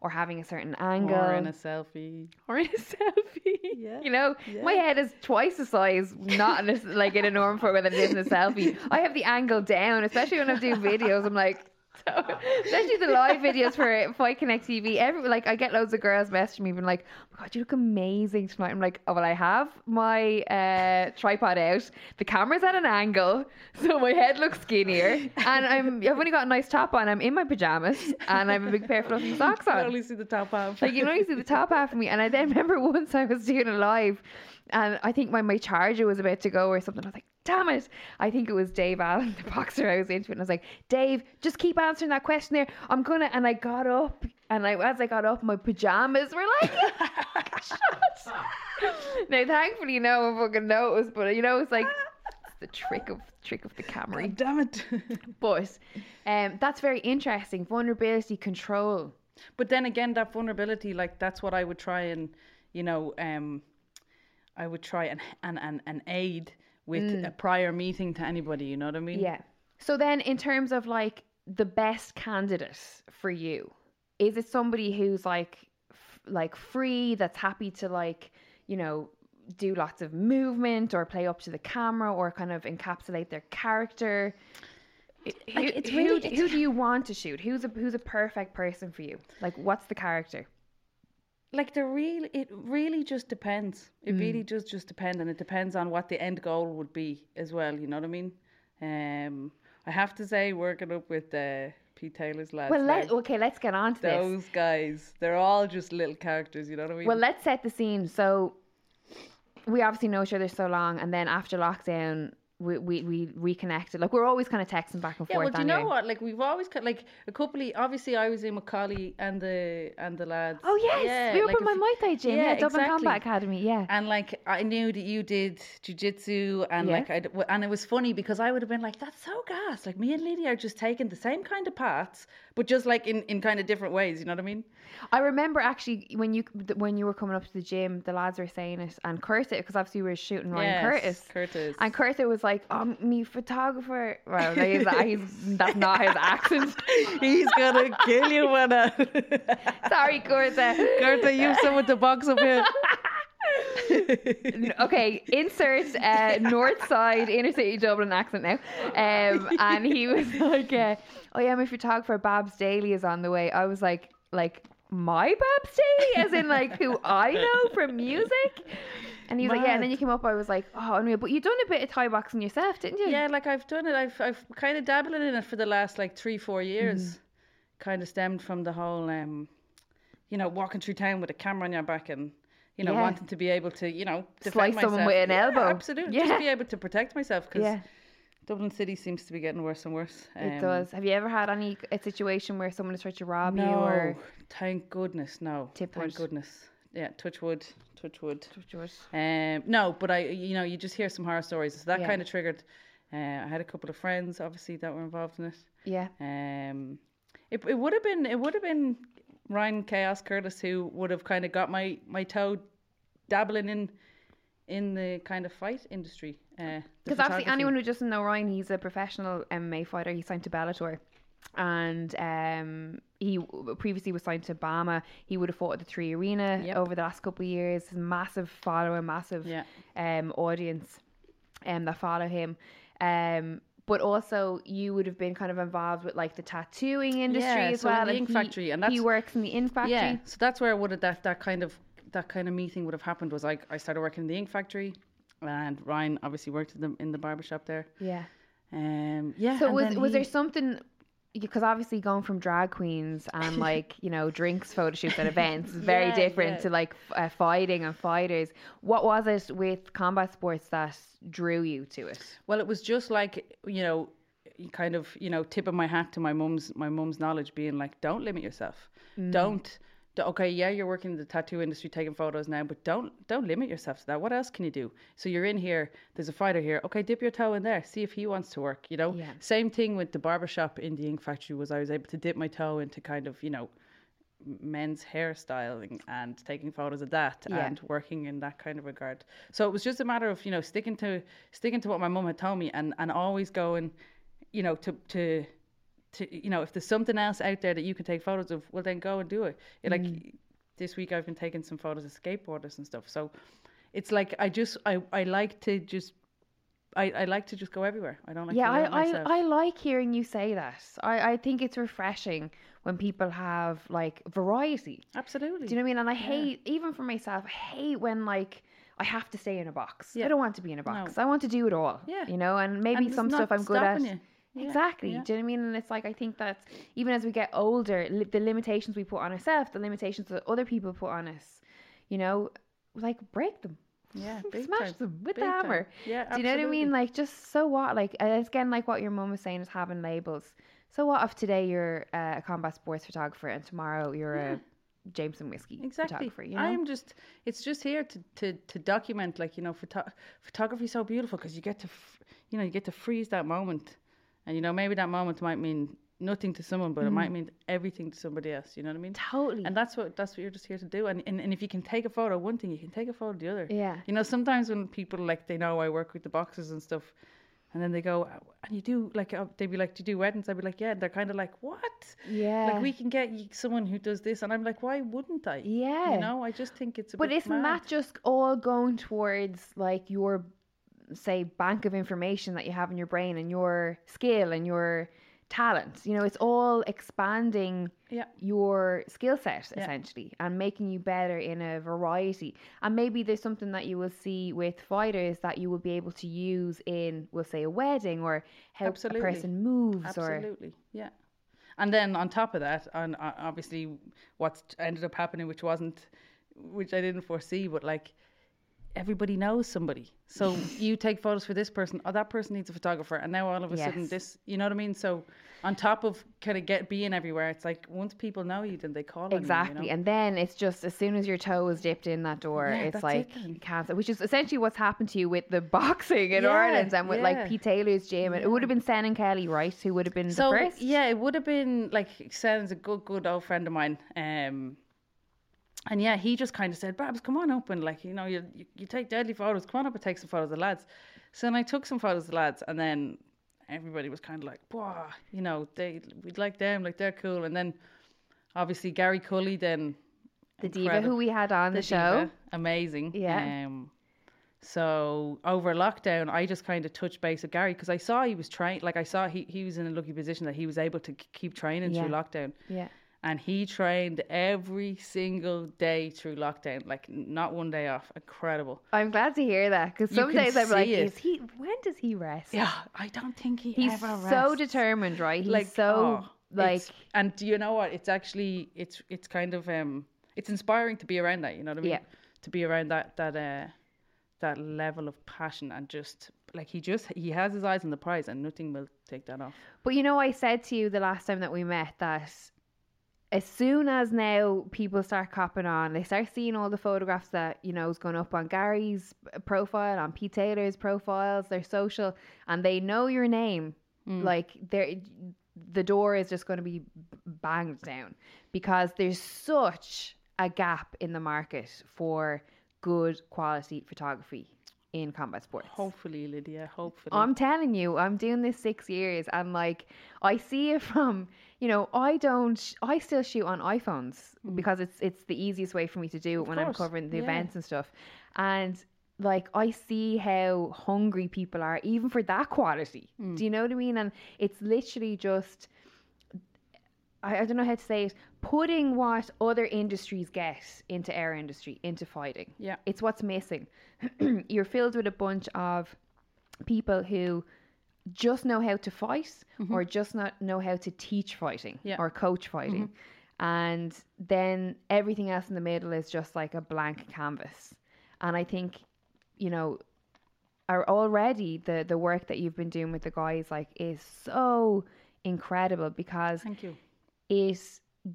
or having a certain angle Or in a selfie. or in a [laughs] selfie. Yeah, You know, my head is twice the size, not in a, like in a norm photo than it is in a selfie. I have the angle down, especially when I'm doing [laughs] videos. I'm like, [laughs] so, especially the live videos for Fight Connect TV. Every like, I get loads of girls messaging me, being like, "Oh my god, you look amazing tonight." I'm like, "Oh well, I have my uh, tripod out. The camera's at an angle, [laughs] so my head looks skinnier, and I'm I've only got a nice top on. I'm in my pajamas, and I have a big pair of fluffy socks on. [laughs] I on." only see the top half. Like you can only see the top half of me. And I then remember once I was doing a live and I think my, my charger was about to go or something. I was like, damn it. I think it was Dave Allen, [laughs] the boxer I was into. And I was like, Dave, just keep answering that question there. I'm gonna and I got up and I as I got up my pajamas were like [laughs] shut. Now thankfully no one fucking knows, but you know, it's like it's the trick of trick of the camera. God damn it. [laughs] But um that's very interesting. Vulnerability control. But then again, that vulnerability, like that's what I would try and, you know, um, I would try and and and, and aid with a mm. prior meeting to anybody. You know what I mean? Yeah. So then, in terms of like the best candidate for you, is it somebody who's like, f- like free, that's happy to like, you know, do lots of movement or play up to the camera or kind of encapsulate their character? Who, it's who- really- who do you want to shoot? Who's a who's a perfect person for you? Like, what's the character? Like the real, it really just depends. It really does just depend, and it depends on what the end goal would be as well. You know what I mean? Um, I have to say, working up with uh, Pete Taylor's lads. Well, let okay, let's get on to this. those guys, they're all just little characters. You know what I mean? Well, let's set the scene. So we obviously know each other so long, and then after lockdown, we we, we reconnected. Like we're always kind of texting back and forth. Yeah, well, do you know anyway. what? Like we've always like a couple of obviously I was in with Collie and the and the lads. Oh yes, yeah, we were like in my Muay Thai gym. Yeah, Dublin exactly. Combat Academy. Yeah. And like I knew that you did jujitsu, and Yeah. like I and it was funny because I would have been like, "That's so gas!" Like me and Lydia are just taking the same kind of paths, but just like in, in kind of different ways. You know what I mean? I remember actually when you when you were coming up to the gym, the lads were saying it, and Curtis, because obviously we were shooting Ryan Yes, Curtis. Curtis. And Curtis was like, "Oh, me photographer." Well, he's, he's [laughs] that's not his accent. He's gonna kill you, when [laughs] Sorry, Curtis. Curtis, you've someone to box up here. [laughs] Okay, insert uh, North Side inner city Dublin accent now. Um, and he was [laughs] like, uh, "Oh yeah, my photographer Babs Daly is on the way." I was like, "Like my Babs Daly, as in like who I know from music." And he was like, "Yeah." And then you came up. I was like, "Oh, unreal." But you done a bit of Thai boxing yourself, didn't you? Yeah, like I've done it. I've I've kind of dabbled in it for the last like three four years. Kind of stemmed from the whole, um, you know, walking through town with a camera on your back and you know Yeah. wanting to be able to you know defend Slice someone with an Yeah, elbow. absolutely, Yeah. just be able to protect myself because Yeah. Dublin City seems to be getting worse and worse. It Um, does. Have you ever had any a situation where someone has tried to rob No, you or thank goodness, no. Tip thank wood. goodness. Yeah, touch wood, touch wood. George? Um, no, but I, you know, you just hear some horror stories. So that kind of triggered. Uh, I had a couple of friends, obviously, that were involved in it. Yeah. Um, it it would have been it would have been Ryan Chaos Curtis who would have kind of got my my toe dabbling in in the kind of fight industry. Uh, Because obviously, anyone who doesn't know Ryan, he's a professional MMA fighter. He signed to Bellator, and um, he previously was signed to BAMMA. He would have fought at the Three Arena Yep. over the last couple of years. Massive following, massive Yeah. um, audience um, that follow him. Um, but also, you would have been kind of involved with like the tattooing industry Yeah, as so in well. the ink he- factory, and he that's- works in the ink factory. Yeah, so that's where would have that that kind of that kind of meeting would have happened. Was like I started working in the ink factory, and Ryan obviously worked in the in the barbershop there. yeah. Um, yeah. So was then was he- there something? Because obviously going from drag queens and [laughs] like you know drinks photo shoots at events is very Yeah, different yeah. to like uh, fighting and fighters. What was it with combat sports that drew you to it? Well, it was just like you know, kind of you know, tipping my hat to my mum's my mum's knowledge, being like, don't limit yourself. Mm. Don't. Okay, yeah, you're working in the tattoo industry, taking photos now, but don't don't limit yourself to that. What else can you do? So you're in here. There's a fighter here. Okay, dip your toe in there. See if he wants to work. You know. Yeah. Same thing with the barbershop in the ink factory. Was I was able to dip my toe into kind of you know men's hairstyling and taking photos of that Yeah. and working in that kind of regard. So it was just a matter of you know sticking to sticking to what my mum had told me and and always going, you know, to to to you know if there's something else out there that you can take photos of, well then go and do it. It, Like mm. this week I've been taking some photos of skateboarders and stuff. So it's like I just I I like to just. I, I like to just go everywhere. I don't like yeah, I. I, I like hearing you say that. I, I think it's refreshing when people have like variety. Absolutely. Do you know what I mean? And I hate, even for myself, I hate when like I have to stay in a box. I don't want to be in a box. No. I want to do it all. Yeah. You know, and maybe And some stuff I'm good at. you. Yeah, Exactly. yeah. Do you know what I mean? And it's like I think that even as we get older, li- the limitations we put on ourselves, the limitations that other people put on us, you know, like break them. Yeah, [laughs] Smash time. them with Big the time. hammer. Yeah, Do you know what I mean? Like, just so what? Like, it's again, like what your mum was saying is having labels. So what if today you're uh, a combat sports photographer and tomorrow you're a Jameson whiskey Exactly. photographer? You know? I'm just, it's just here to, to, to document, like, you know, photo- photography is so beautiful because you get to, f- you know, you get to freeze that moment. And, you know, maybe that moment might mean nothing to someone, but it might mean everything to somebody else. You know what I mean? Mm. Totally. And that's what that's what you're just here to do. And, and and if you can take a photo of one thing, you can take a photo of the other. Yeah. You know, sometimes when people like they know I work with the boxes and stuff, and then they go and you do like uh, they'd be like, "Do you do weddings?" I'd be like, "Yeah." And they're kind of like, "What?" Yeah. Like we can get someone who does this, and I'm like, "Why wouldn't I?" Yeah. You know, I just think it's a But bit isn't mad. that just all going towards like your, say, bank of information that you have in your brain and your skill and your talent? You know, it's all expanding Yeah. your skill set Yeah. essentially and making you better in a variety. And maybe there's something that you will see with fighters that you will be able to use in, we'll say, a wedding or how Absolutely. a person moves or Absolutely, yeah. And then on top of that, and uh, obviously what's ended up happening, which wasn't, which I didn't foresee, but like everybody knows somebody. So [laughs] you take photos for this person, oh, that person needs a photographer, and now all of a sudden this, you know what I mean? So on top of kind of get being everywhere, it's like once people know you, then they call on you, you Exactly. know? And then it's just as soon as your toe is dipped in that door, Yeah, it's that's it like cancer, which is essentially what's happened to you with the [laughs] boxing in Yeah, Ireland and with yeah. like Pete Taylor's gym. And it would have been Senan Kelly, right? Who would have been So the first? yeah, it would have been like Sen's a good, good old friend of mine. Um, and yeah, he just kind of said, "Babs, come on up and like you know you, you you take deadly photos. Come on up and take some photos of the lads." So then I took some photos of the lads, and then everybody was kind of like, "Wow, you know, they we'd like them, like they're cool." And then obviously Gary Cully, then the diva who we had on the, show. diva, amazing. Yeah. Um, so over lockdown, I just kind of touched base with Gary because I saw he was trying. Like I saw he he was in a lucky position that he was able to k- keep training through lockdown. Yeah. And he trained every single day through lockdown, like not one day off. Incredible. I'm glad to hear that because some days I'm like, it. is he? When does he rest? Yeah, I don't think he He's ever so determined, right? He's like so oh, like and do you know what? It's actually it's it's kind of um it's inspiring to be around that. You know what I mean? Yeah. To be around that that uh that level of passion and just like he just he has his eyes on the prize and nothing will take that off. But you know, I said to you the last time that we met that as soon as now people start copping on, they start seeing all the photographs that you know is going up on Gary's profile, on Pete Taylor's profiles, their social, and they know your name. Mm. Like there, the door is just going to be banged down because there's such a gap in the market for good quality photography in combat sports. Hopefully, Lydia. Hopefully. I'm telling you, I'm doing this six years, and like I see it from you know I don't I still shoot on iPhones mm. because it's it's the easiest way for me to do it when I'm covering the yeah. events and stuff, and like I see how hungry people are even for that quality. Mm. Do you know what I mean? And it's literally just I, I don't know how to say it, putting what other industries get into our industry, into fighting. Yeah. It's what's missing. [clears throat] You're filled with a bunch of people who just know how to fight mm-hmm. or just not know how to teach fighting Yeah. or coach fighting. Mm-hmm. And then everything else in the middle is just like a blank canvas. And I think, you know, are already the the work that you've been doing with the guys like is so incredible because Thank you. it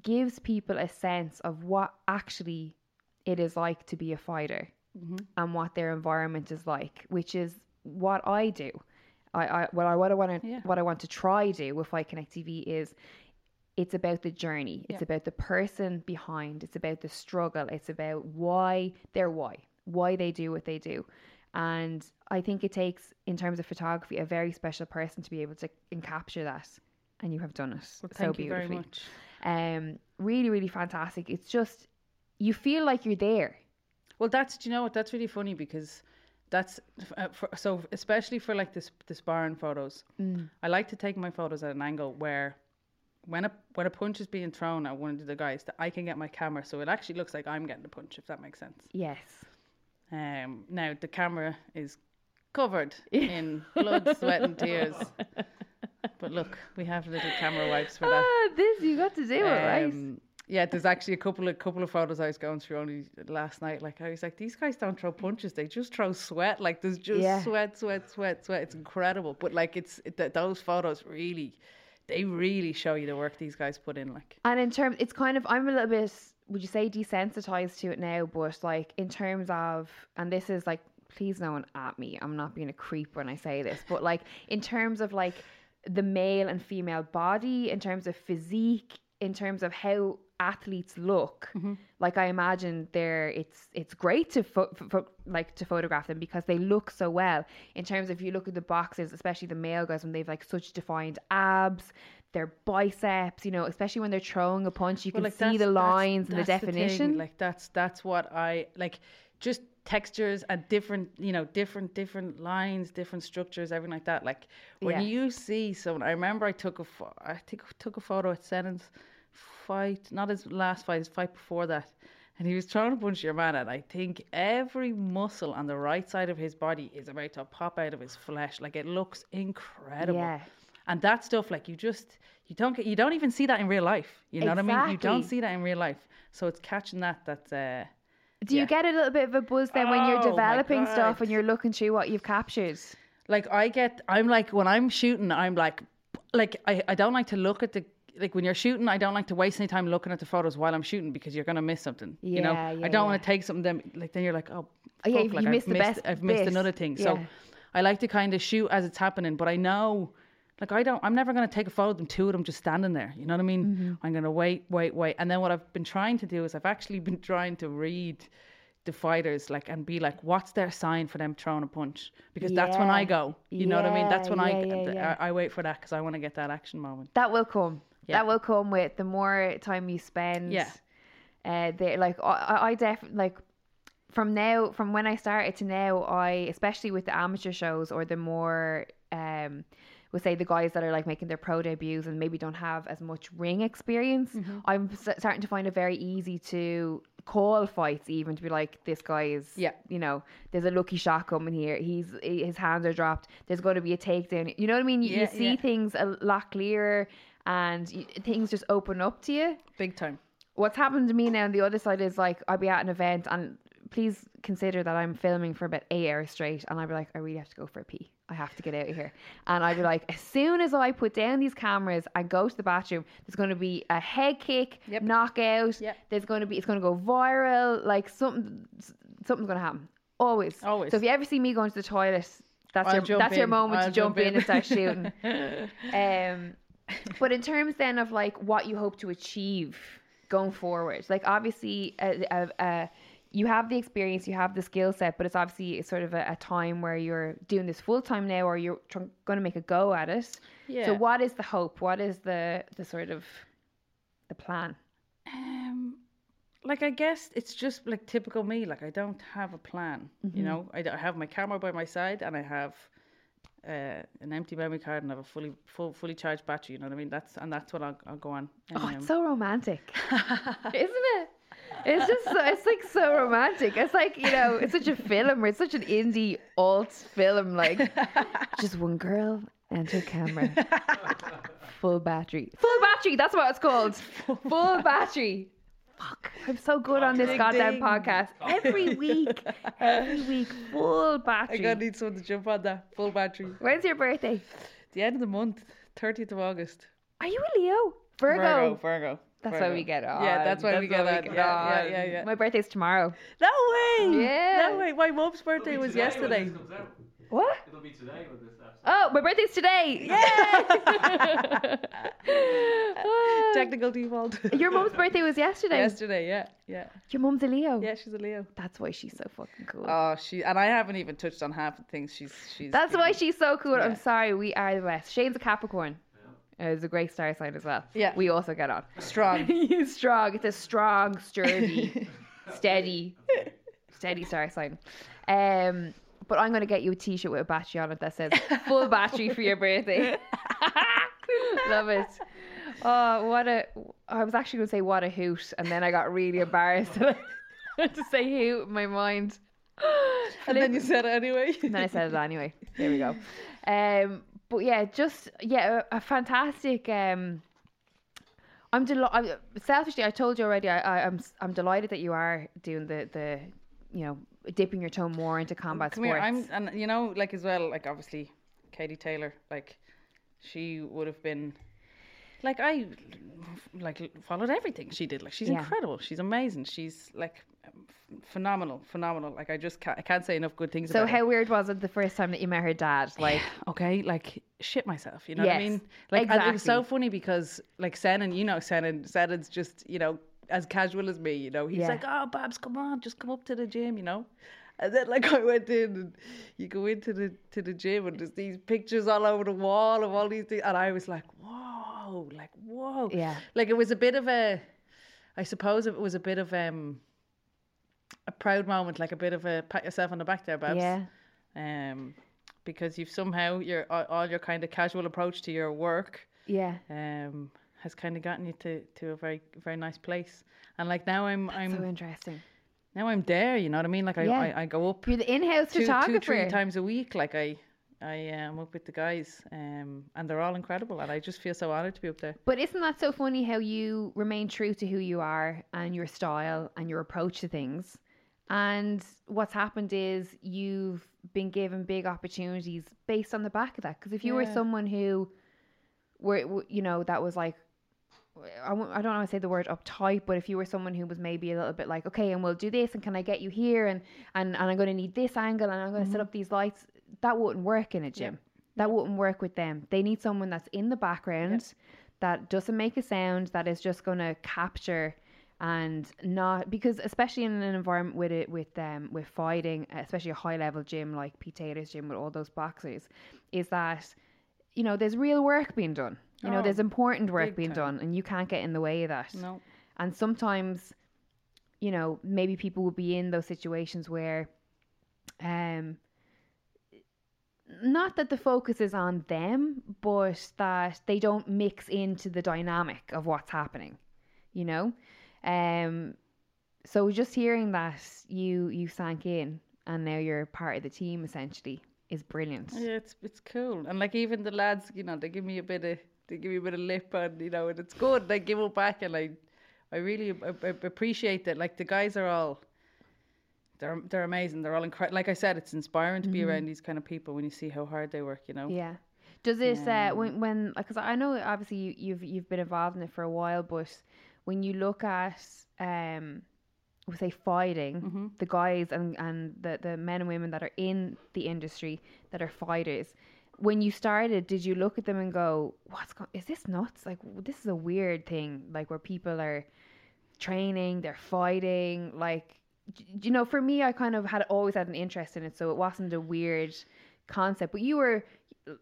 gives people a sense of what actually it is like to be a fighter mm-hmm. and what their environment is like, which is what I do. I, I what I what I want to Yeah. what I want to try do with Fight Connect TV is it's about the journey. It's Yeah. about the person behind. It's about the struggle. It's about why they're why, why they do what they do. And I think it takes, in terms of photography, a very special person to be able to encapture that. And you have done it Well, so thank you very beautifully. much. Um, really, really fantastic. It's just you feel like you're there. Well, that's do you know what? That's really funny because that's uh, for, so especially for like this this barn photos. I like to take my photos at an angle where when a when a punch is being thrown at one of the guys, that I can get my camera so it actually looks like I'm getting the punch. If that makes sense. Yes. Um, now the camera is covered [laughs] in blood, sweat, and tears. [laughs] But look, we have little camera wipes for that. Ah, this you got to do it right. Yeah, there's actually a couple of couple of photos I was going through only last night. Like I was like, these guys don't throw punches; they just throw sweat. Like there's just Yeah. sweat, sweat, sweat, sweat. It's incredible. But like it's it, th- those photos really, they really show you the work these guys put in. Like And in terms, it's kind of I'm a little bit. Would you say desensitized to it now? But like in terms of, and this is like, please no one at me. I'm not being a creep when I say this, but like in terms of like the male and female body, in terms of physique, in terms of how athletes look, mm-hmm. like I imagine they're it's it's great to fo- fo- like to photograph them because they look so well. In terms of if you look at the boxes, especially the male guys when they've like such defined abs, their biceps, you know, especially when they're throwing a punch, you can like, see that's- the that's- lines and the that's thing, definition. like that's that's what I like. Just textures and different, you know, different different lines, different structures, everything like that. Like when Yeah. you see someone, I remember I took a, pho- I think I took a photo at Senan's fight, not his last fight, his fight before that. And he was trying to punch your man, and I think every muscle on the right side of his body is about to pop out of his flesh. Like it looks incredible. Yeah. And that stuff, like you just you don't get you don't even see that in real life. You know what I mean? You don't see that in real life. So it's catching that that's uh Do you yeah. get a little bit of a buzz then when Oh, you're my developing stuff and you're looking through what you've captured? like I get I'm like when I'm shooting, I'm like like I, I don't like to look at the like when you're shooting, I don't like to waste any time looking at the photos while I'm shooting because you're gonna miss something. Yeah, you know, Yeah, yeah, I don't yeah. want to take something then like then you're like, oh, Oh, yeah, fuck, you like, I've missed the best I've missed another thing. So I like to kind of shoot as it's happening, but I know. Like I don't, I'm never gonna take a photo of them, two of them just standing there. You know what I mean? Mm-hmm. I'm gonna wait, wait, wait, and then what I've been trying to do is I've actually been trying to read the fighters, like, and be like, what's their sign for them throwing a punch? Because that's when I go. You know what I mean? That's Yeah, when I, yeah, yeah, yeah. I I wait for that because I want to get that action moment. That will come. Yeah. That will come with the more time you spend. Yeah. Uh, they like I, I- definitely like from now from when I started to now I especially with the amateur shows or the more um we'll say the guys that are like making their pro debuts and maybe don't have as much ring experience Mm-hmm. I'm s- starting to find it very easy to call fights even to be like this guy is Yeah. you know there's a lucky shot coming here he's his hands are dropped there's going to be a takedown you know what I mean you, you see yeah. things a lot clearer and you, things just open up to you Big time. what's happened to me now on the other side is like I'll be at an event and please consider that I'm filming for about eight hours straight and I'll be like, I really have to go for a pee. I have to get out of here. And I'll be like, as soon as I put down these cameras and go to the bathroom, there's going to be a head kick, Yep. knockout. Yep. There's going to be, it's going to go viral. Like something, something's going to happen. Always. Always. So if you ever see me going to the toilet, that's I'll your that's your moment I'll to jump, jump in. in. and start [laughs] shooting. um, but in terms then of like what you hope to achieve going forward, like obviously, uh, uh, uh, you have the experience, you have the skill set, but it's obviously sort of a, a time where you're doing this full time now, or you're tr- going to make a go at it. So what is the hope? What is the the sort of the plan? Um, like I guess it's just like typical me. Like I don't have a plan. Mm-hmm. You know, I, I have my camera by my side and I have uh, an empty memory card and have a fully full, fully charged battery. You know what I mean? That's and that's what I'll, I'll go on. Oh, Um, it's so romantic, [laughs] isn't it? It's just so, it's like so romantic. It's like you know, it's such a film. Or it's such an indie alt film. Like just one girl and her camera, [laughs] full battery, full battery. That's what it's called. Full battery. Fuck, I'm so good on this Ding, goddamn ding. podcast. Every [laughs] week, every week, full battery. I battery. gotta need someone to jump on that full battery. When's your birthday? The end of the month, thirtieth of August. Are you a Leo? Virgo. Virgo. Virgo. That's Virgo. why we get on. Yeah, that's why we get on. Yeah, yeah, yeah, yeah. My birthday's tomorrow. No way. Yeah. No way. My mom's birthday was yesterday. What? It'll be today with this episode. Oh, my birthday's today! Yeah! [laughs] [laughs] Technical default. Your mom's birthday was yesterday. Yesterday, yeah, yeah, Your mom's a Leo. yeah. She's a Leo. That's why she's so fucking cool. Oh, she and I haven't even touched on half the things she's she's. That's why she's so cool. I'm sorry, we are the best. Shane's a Capricorn. Uh, It's a great star sign as well. Yeah. We also get on. strong. [laughs] He's strong. It's a strong, sturdy, steady, steady star sign. Um, but I'm going to get you a t shirt with a battery on it that says [laughs] full battery for your birthday. [laughs] Love it. Oh, what a. I was actually going to say what a hoot, and then I got really embarrassed to say hoot in my mind. [gasps] and then you said it anyway. And then I said it anyway. There we go. [laughs] Um, but yeah, just yeah, a, a fantastic. Um, I'm delighted. Selfishly, I told you already. I, I, I'm I'm delighted that you are doing the the, you know, dipping your toe more into combat Come sports. here, I'm and you know like as well like obviously Katie Taylor like she would have been like I like followed everything she did like she's Yeah. incredible she's amazing she's like phenomenal phenomenal like I just can't I can't say enough good things so about her. how weird was it the first time that you met her dad? Like, okay, like shit myself, you know what I mean? Like and it was so funny because like Senan, you know Senan, Senan's just, you know, as casual as me, you know. He's Yeah. like, Oh Babs, come on, just come up to the gym, you know. And then like [laughs] I went in and you go into the to the gym and there's these pictures all over the wall of all these things and I was like, Whoa, like whoa. Yeah. Like it was a bit of a I suppose it was a bit of um a proud moment, like a bit of a pat yourself on the back there, Babs yeah, um, because you've somehow your all all your kind of casual approach to your work yeah. um, has kind of gotten you to, to a very very nice place. And like now I'm I'm So interesting. now I'm there. You know what I mean? Like I Yeah. I, I go up You're the in-house two, photographer. two three times a week. Like I I am up with the guys, um, and they're all incredible. And I just feel so honoured to be up there. But isn't that so funny how you remain true to who you are and your style and your approach to things? And what's happened is you've been given big opportunities based on the back of that. Because if you were someone who were, you know, that was like, I won't- I don't want to say the word uptight, but if you were someone who was maybe a little bit like, okay, and we'll do this, and can I get you here, and and, and I'm going to need this angle, and I'm going to set up these lights, that wouldn't work in a gym. That wouldn't work with them. They need someone that's in the background, that doesn't make a sound, that is just going to capture and not because especially in an environment with it with um with fighting, especially a high level gym like Pete Taylor's gym with all those boxers, is that you know there's real work being done. You know, Oh, there's important work being time. done, and you can't get in the way of that. No. And sometimes, you know, maybe people will be in those situations where, um, not that the focus is on them, but that they don't mix into the dynamic of what's happening, you know? Um, so just hearing that you you sank in and now you're part of the team essentially is brilliant. Yeah, it's it's cool. And like even the lads, you know, they give me a bit of they give me a bit of lip and you know, and it's good. They give it back and I I really a- a- appreciate that. Like the guys are all they're they're amazing. They're all incredible. Like I said, it's inspiring to be around these kind of people when you see how hard they work, you know. Yeah. Does it uh, when when because I know obviously you, you've you've been involved in it for a while, but when you look at um, we say fighting, the guys and and the the men and women that are in the industry that are fighters. When you started, did you look at them and go, "What's going? Is this nuts? Like this is a weird thing. Like where people are training, they're fighting. Like, d- you know, for me, I kind of had always had an interest in it, so it wasn't a weird concept. But you were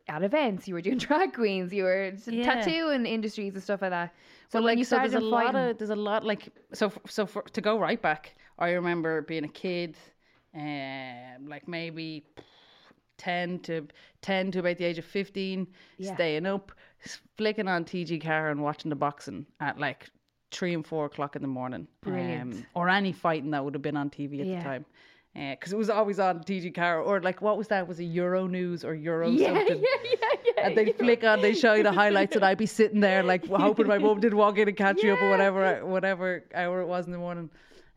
at events, you were doing [laughs] drag queens, you were Yeah. tattoo and industries and stuff like that. So Well, when like you so there's a lot fighting, of there's a lot like so f- so for, to go right back i remember being a kid um like maybe 10 to 10 to about the age of 15 Yeah. staying up flicking on TG4 and watching the boxing at like three and four o'clock in the morning Um, or any fighting that would have been on tv at Yeah. the time because it was always on TG4 or like what was that? Was it Euro News or Euro yeah, [laughs] yeah, something? yeah, yeah. and they flick on, they show you the highlights, and I'd be sitting there like [laughs] hoping my mum didn't walk in and catch you up or whatever, whatever hour it was in the morning.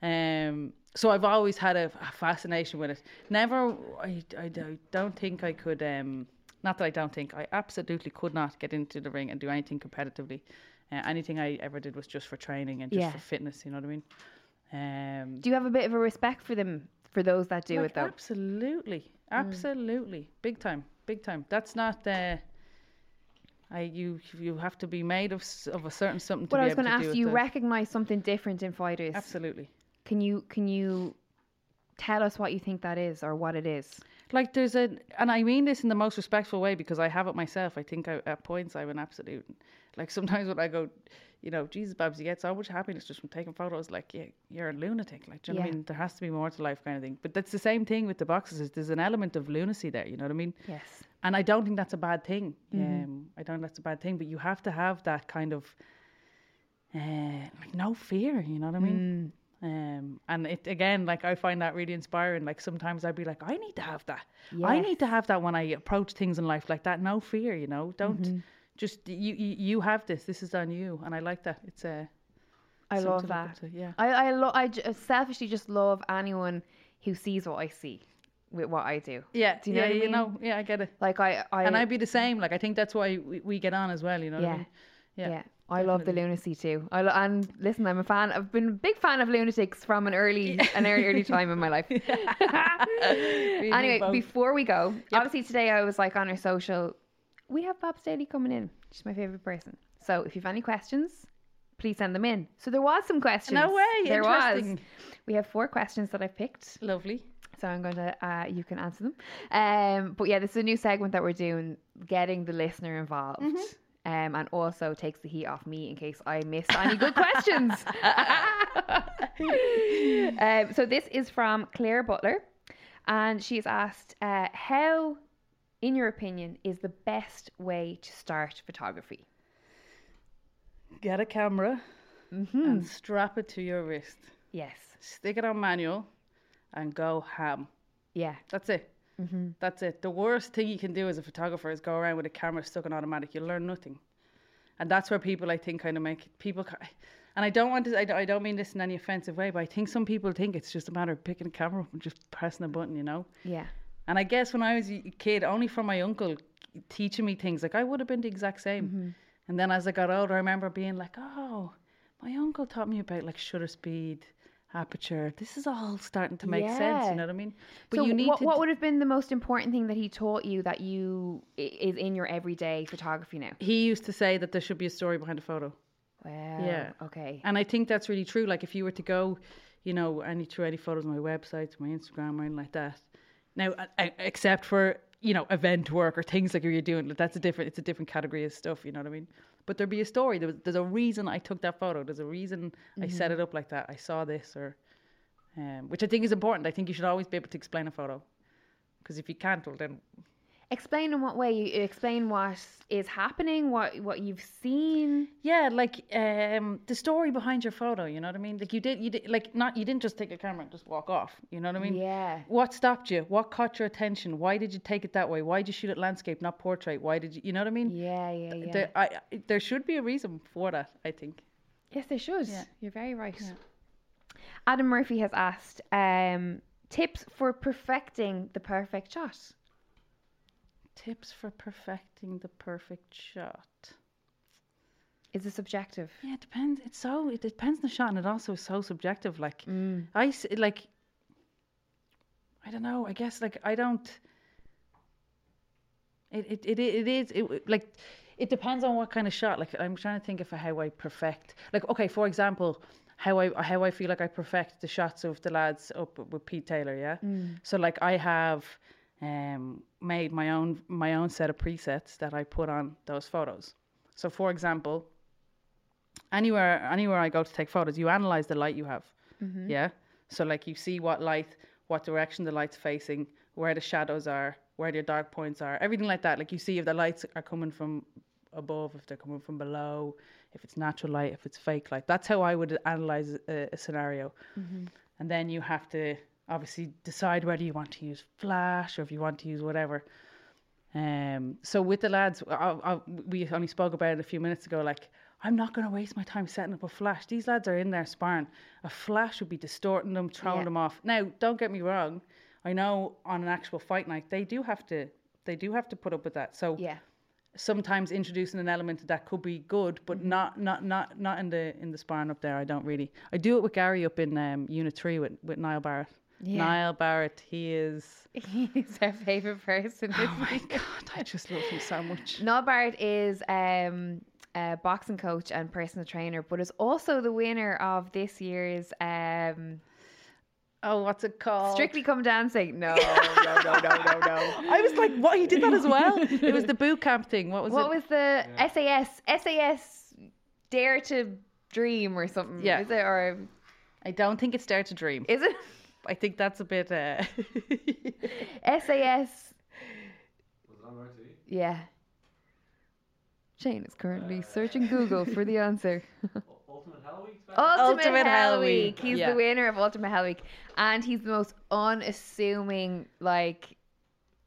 Um, so I've always had a, a fascination with it. Never, I, I, I don't think I could. Um, not that I don't think I absolutely could not get into the ring and do anything competitively. Uh, anything I ever did was just for training and just Yeah. for fitness. You know what I mean? Um, Do you have a bit of a respect for them for those that do Like, it though. Absolutely, absolutely, big time, big time. That's not the. I you you have to be made of of a certain something to What I was going to ask you, recognize something different in fighters. Absolutely. Can you can you tell us what you think that is or what it is? Like there's a, and I mean this in the most respectful way because I have it myself. I think I, at points I'm an absolute, like [laughs] sometimes when I go, you know, Jesus, Babs, you get so much happiness just from taking photos. Like yeah, you're a lunatic. Like, do you know what I mean? There has to be more to life, kind of thing. But that's the same thing with the boxes. Is there's an element of lunacy there. You know what I mean? Yes. And I don't think that's a bad thing. Mm-hmm. Um, I don't think that's a bad thing. But you have to have that kind of, uh, like no fear. You know what I mean? Mm. Um, and it again, like I find that really inspiring. Like sometimes I'd be like, I need to have that. I need to have that when I approach things in life like that. No fear, you know. Don't Mm-hmm. just you, you. You have this. This is on you, and I like that. It's a. I something love that. to, yeah. I I, lo- I j- selfishly just love anyone who sees what I see with what I do. Yeah. Do you know yeah, I you mean? know. Yeah, I get it. Like I I and I'd be the same. Like I think that's why we, we get on as well. You know. What I yeah. Yeah. I love the lunacy too. I lo- and listen, I'm a fan. I've been a big fan of lunatics from an early, an early, early time in my life. [laughs] [laughs] anyway, before we go, obviously today I was like on our social. We have Babs Daly coming in. She's my favorite person. So if you have any questions, please send them in. So there was some questions. No way, There was. We have four questions that I've picked. Lovely. So I'm going to, uh, you can answer them. Um, but yeah, this is a new segment that we're doing, getting the listener involved. Um, and also takes the heat off me in case I miss any good questions. [laughs] [laughs] um, so this is from Claire Butler. And she's asked, uh, how, in your opinion, is the best way to start photography? Get a camera and strap it to your wrist. Yes. Stick it on manual, and go ham. Yeah. That's it. Mm-hmm. That's it. The worst thing you can do as a photographer is go around with a camera stuck on automatic. You'll learn nothing, and that's where people I think kind of make people. And I don't want to. I don't, mean this in any offensive way, but I think some people think it's just a matter of picking a camera up and just pressing a button, you know. Yeah. And I guess when I was a kid, only from my uncle teaching me things, like I would have been the exact same. Mm-hmm. And then as I got older, I remember being like, oh, my uncle taught me about like shutter speed, aperture. This is all starting to make sense. You know what I mean? But so you need what, to. what would have been the most important thing that he taught you that you is in your everyday photography now? he used to say that there should be a story behind a photo. Wow. Yeah. Okay. And I think that's really true. Like if you were to go, you know, any through any photos on my website, my Instagram, or anything like that. Now, uh, uh, except for you know event work or things like you're doing, that's a different. It's a different category of stuff. You know what I mean? But there'd be a story. There was, there's a reason I took that photo. There's a reason I set it up like that. I saw this, or um, which I think is important. I think you should always be able to explain a photo, because if you can't, well then Explain in what way you explain what is happening, what what you've seen. Yeah, like um, the story behind your photo. You know what I mean? Like you did, you did, like not you didn't just take a camera and just walk off. You know what I mean? Yeah. What stopped you? What caught your attention? Why did you take it that way? Why did you shoot it landscape, not portrait? Why did you? You know what I mean? Yeah, yeah, yeah. There, I, there should be a reason for that. I think. yes, there should. Yeah. You're very right. Adam Murphy has asked um, tips for perfecting the perfect shot. Tips for perfecting the perfect shot. Is it subjective? Yeah, it depends. It's so it depends on the shot, and it also is so subjective. Like Mm. I like. I don't know. I guess like I don't. It it it, it is it, like it depends on what kind of shot. Like I'm trying to think of how I perfect. Like okay, for example, how I how I feel like I perfect the shots of the lads up with Pete Taylor. Yeah. So like I have um made my own my own set of presets that I put on those photos. So for example, anywhere anywhere I go to take photos, you analyze the light you have. Yeah. So like you see what light, what direction the light's facing, where the shadows are, where the dark points are, everything like that. Like you see if the lights are coming from above, if they're coming from below, if it's natural light, if it's fake light. That's how I would analyze a, a scenario. And then you have to obviously decide whether you want to use flash or if you want to use whatever. Um, so with the lads, I, I, we only spoke about it a few minutes ago. Like, I'm not going to waste my time setting up a flash. These lads are in there sparring. A flash would be distorting them, throwing Yeah. them off. Now, don't get me wrong. I know on an actual fight night they do have to, they do have to put up with that. So Yeah. sometimes introducing an element that could be good, but Mm-hmm. not not not not in the in the sparring up there. I don't really. I do it with Gary up in um, Unit Three with with Niall Barrett. Yeah. Niall Barrett, he is. [laughs] He's our favourite person. Oh my he? god, I just love him so much. [laughs] Niall Barrett is um, a boxing coach and personal trainer, but is also the winner of this year's um, Oh, what's it called? Strictly Come Dancing. [laughs] No, no, no, no, no, no. I was like, what? He did that as well. it was the boot camp thing. What was What it? What was the SAS? SAS Dare to Dream or something? Yeah. Is it or I don't think it's Dare to Dream. is it I think that's a bit. Uh... [laughs] SAS? Yeah. Shane is currently [laughs] searching Google for the answer. Ultimate Hell Week. Ultimate Hell Week, He's yeah. the winner of Ultimate Hell Week, and he's the most unassuming like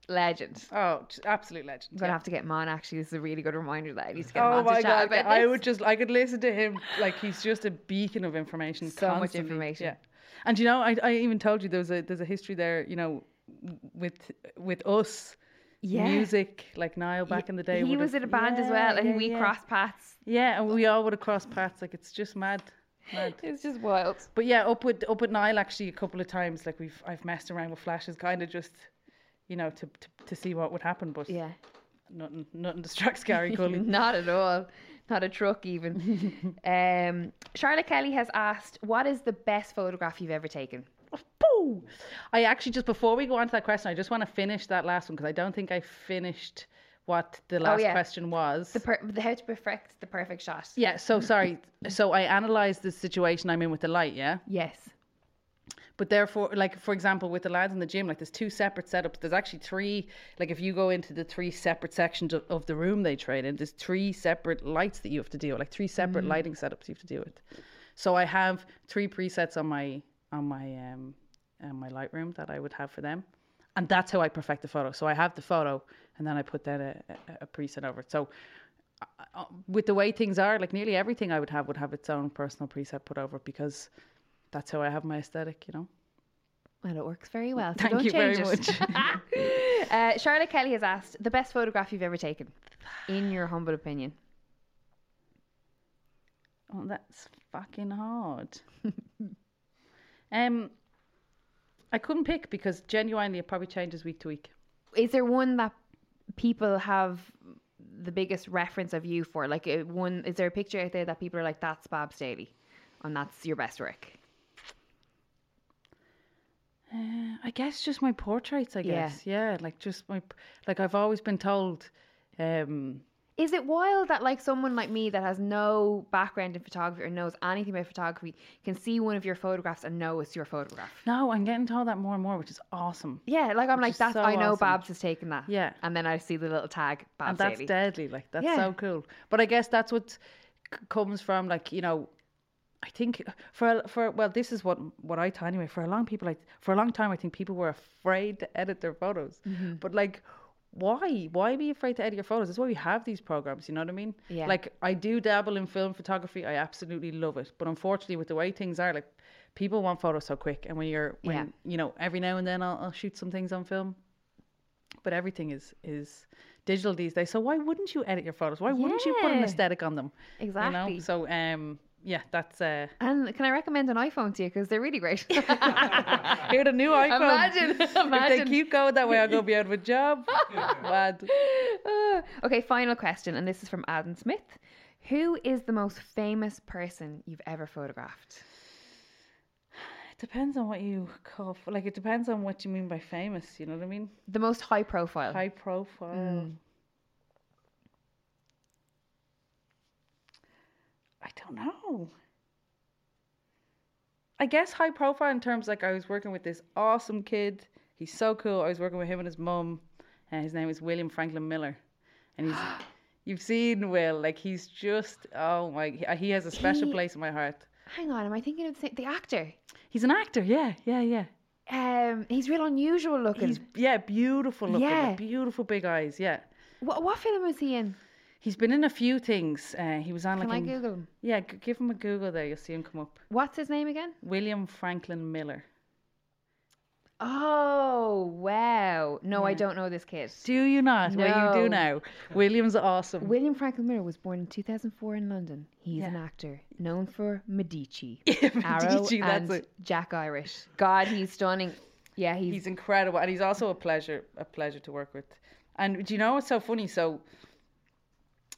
legend. oh, absolute legend. I'm gonna yeah. have to get him on. Actually, this is a really good reminder that I need to get him Oh on my to chat god! about I this. would just, I could listen to him like he's just a beacon of information. So much information. Yeah, and you know, I, I even told you there's a there's a history there. You know, with with us, Yeah. music like Niall back in the day. He was in a band as well, and yeah, we yeah. crossed paths. Yeah, and we all would have crossed paths. Like it's just mad, mad. [laughs] It's just wild. But yeah, up with up with Niall actually a couple of times. Like we've I've messed around with flashes, kind of just, you know, to, to to see what would happen. But Yeah. Nothing nothing distracts Gary Cully. Not at all. Not a truck even. [laughs] um, Charlotte Kelly has asked, "What is the best photograph you've ever taken?" Boo! I actually just before we go on to that question, I just want to finish that last one because I don't think I finished what the last Oh, yeah. question was. The, per- the how to perfect the perfect shot. yeah, so sorry. So I analysed the situation I'm in with the light, yeah? Yes. But therefore, like for example, with the lads in the gym, like there's two separate setups. There's actually three. Like if you go into the three separate sections of, of the room they train in, there's three separate lights that you have to deal with, like three separate lighting setups you have to deal with. So I have three presets on my on my um on my Lightroom that I would have for them, and that's how I perfect the photo. So I have the photo, and then I put that a, a, a preset over it. So uh, with the way things are, like nearly everything I would have would have its own personal preset put over because that's how I have my aesthetic, you know. Well, it works very well. So Thank you very it. [laughs] [laughs] uh, Charlotte Kelly has asked, "The best photograph you've ever taken, in your humble opinion." Oh, that's fucking hard. [laughs] um, I couldn't pick because genuinely it probably changes week to week. Is there one that people have the biggest reference of you for? Like, uh, one is there a picture out there that people are like, "That's Babs Daly," and that's your best work? Uh, I guess just my portraits. I Yeah. guess, yeah, like just my like I've always been told. Um, Is it wild that like someone like me that has no background in photography or knows anything about photography can see one of your photographs and know it's your photograph? no, I'm getting told that more and more, which is awesome. Yeah, like I'm like that's so I know awesome. Babs has taken that. Yeah. and then I see the little tag Babs and that's Daly. deadly. Like that's Yeah. so cool. But I guess that's what c- comes from like you know. I think for a- for well, this is what what I thought anyway. For a long people, like for a long time, I think people were afraid to edit their photos. Mm-hmm. But like, why? Why be afraid to edit your photos? That's why we have these programs. You know what I mean? Yeah. Like I do dabble in film photography. I absolutely love it. But unfortunately, with the way things are, like people want photos so quick, and when you're when Yeah. you know every now and then I'll, I'll shoot some things on film but everything is is digital these days. So why wouldn't you edit your photos? Why wouldn't you put an aesthetic on them? You Exactly. know. So um, yeah, that's uh. And can I recommend an iPhone to you because they're really great. [laughs] Here the new [laughs] iPhone. Imagine, [laughs] If they keep going that way, I'll go be out of a job. Mad. Uh, okay, final question, and this is from Adam Smith. Who is the most famous person you've ever photographed? It depends on what you call. Like it depends on what you mean by famous. You know what I mean? The most high profile. High profile. I don't know. I guess high profile in terms like I was working with this awesome kid. He's so cool. I was working with him and his mum, and his name is William Franklin Miller, and he's. [gasps] You've seen Will, like he's just oh my, he- he has a special He- place in my heart. Hang on, am I thinking of the, the actor? He's an actor, yeah, yeah, yeah. Um, he's real unusual looking. He's yeah, beautiful looking, Yeah. like, beautiful big eyes, yeah. What, what film was he in? He's been in a few things. Uh, he was on Can like I an- Google him? Yeah, g- give him a Google there. You'll see him come up. What's his name again? William Franklin Miller. Oh wow! No, I don't know this kid. Do you not? Well, you do No. now. William's awesome. William Franklin Miller was born in 2004 in London. He's an actor known for Medici, [laughs] Yeah, Arrow, Medici, that's and it. Jack Irish. God, he's stunning. Yeah, he's, He's incredible, and he's also a pleasure, a pleasure to work with. And do you know what's so funny? So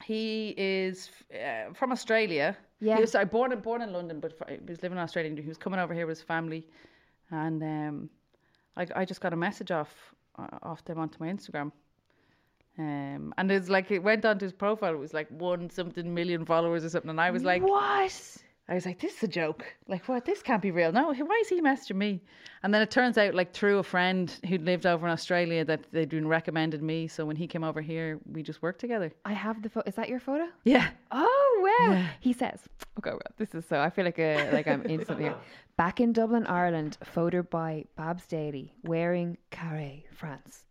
he is uh, from Australia. Yeah. He was sorry, born in born in London, but he was living in Australia. He was coming over here with his family, and um, I I just got a message off uh, off them onto my Instagram. Um, and it's like it went onto his profile. It was like one something million followers or something, and I was like, what? I was like, this is a joke. Like, what? This can't be real. No, why is he messaging me? And then it turns out, like, through a friend who'd lived over in Australia, that they'd been recommended me. So when he came over here, we just worked together. I have the photo. Is that your photo? Yeah. Oh wow! He says, "Okay, well, this is so." I feel like a like I'm in something. Here. [laughs] Back in Dublin, Ireland, photo by Babs Daly, wearing Carré, France.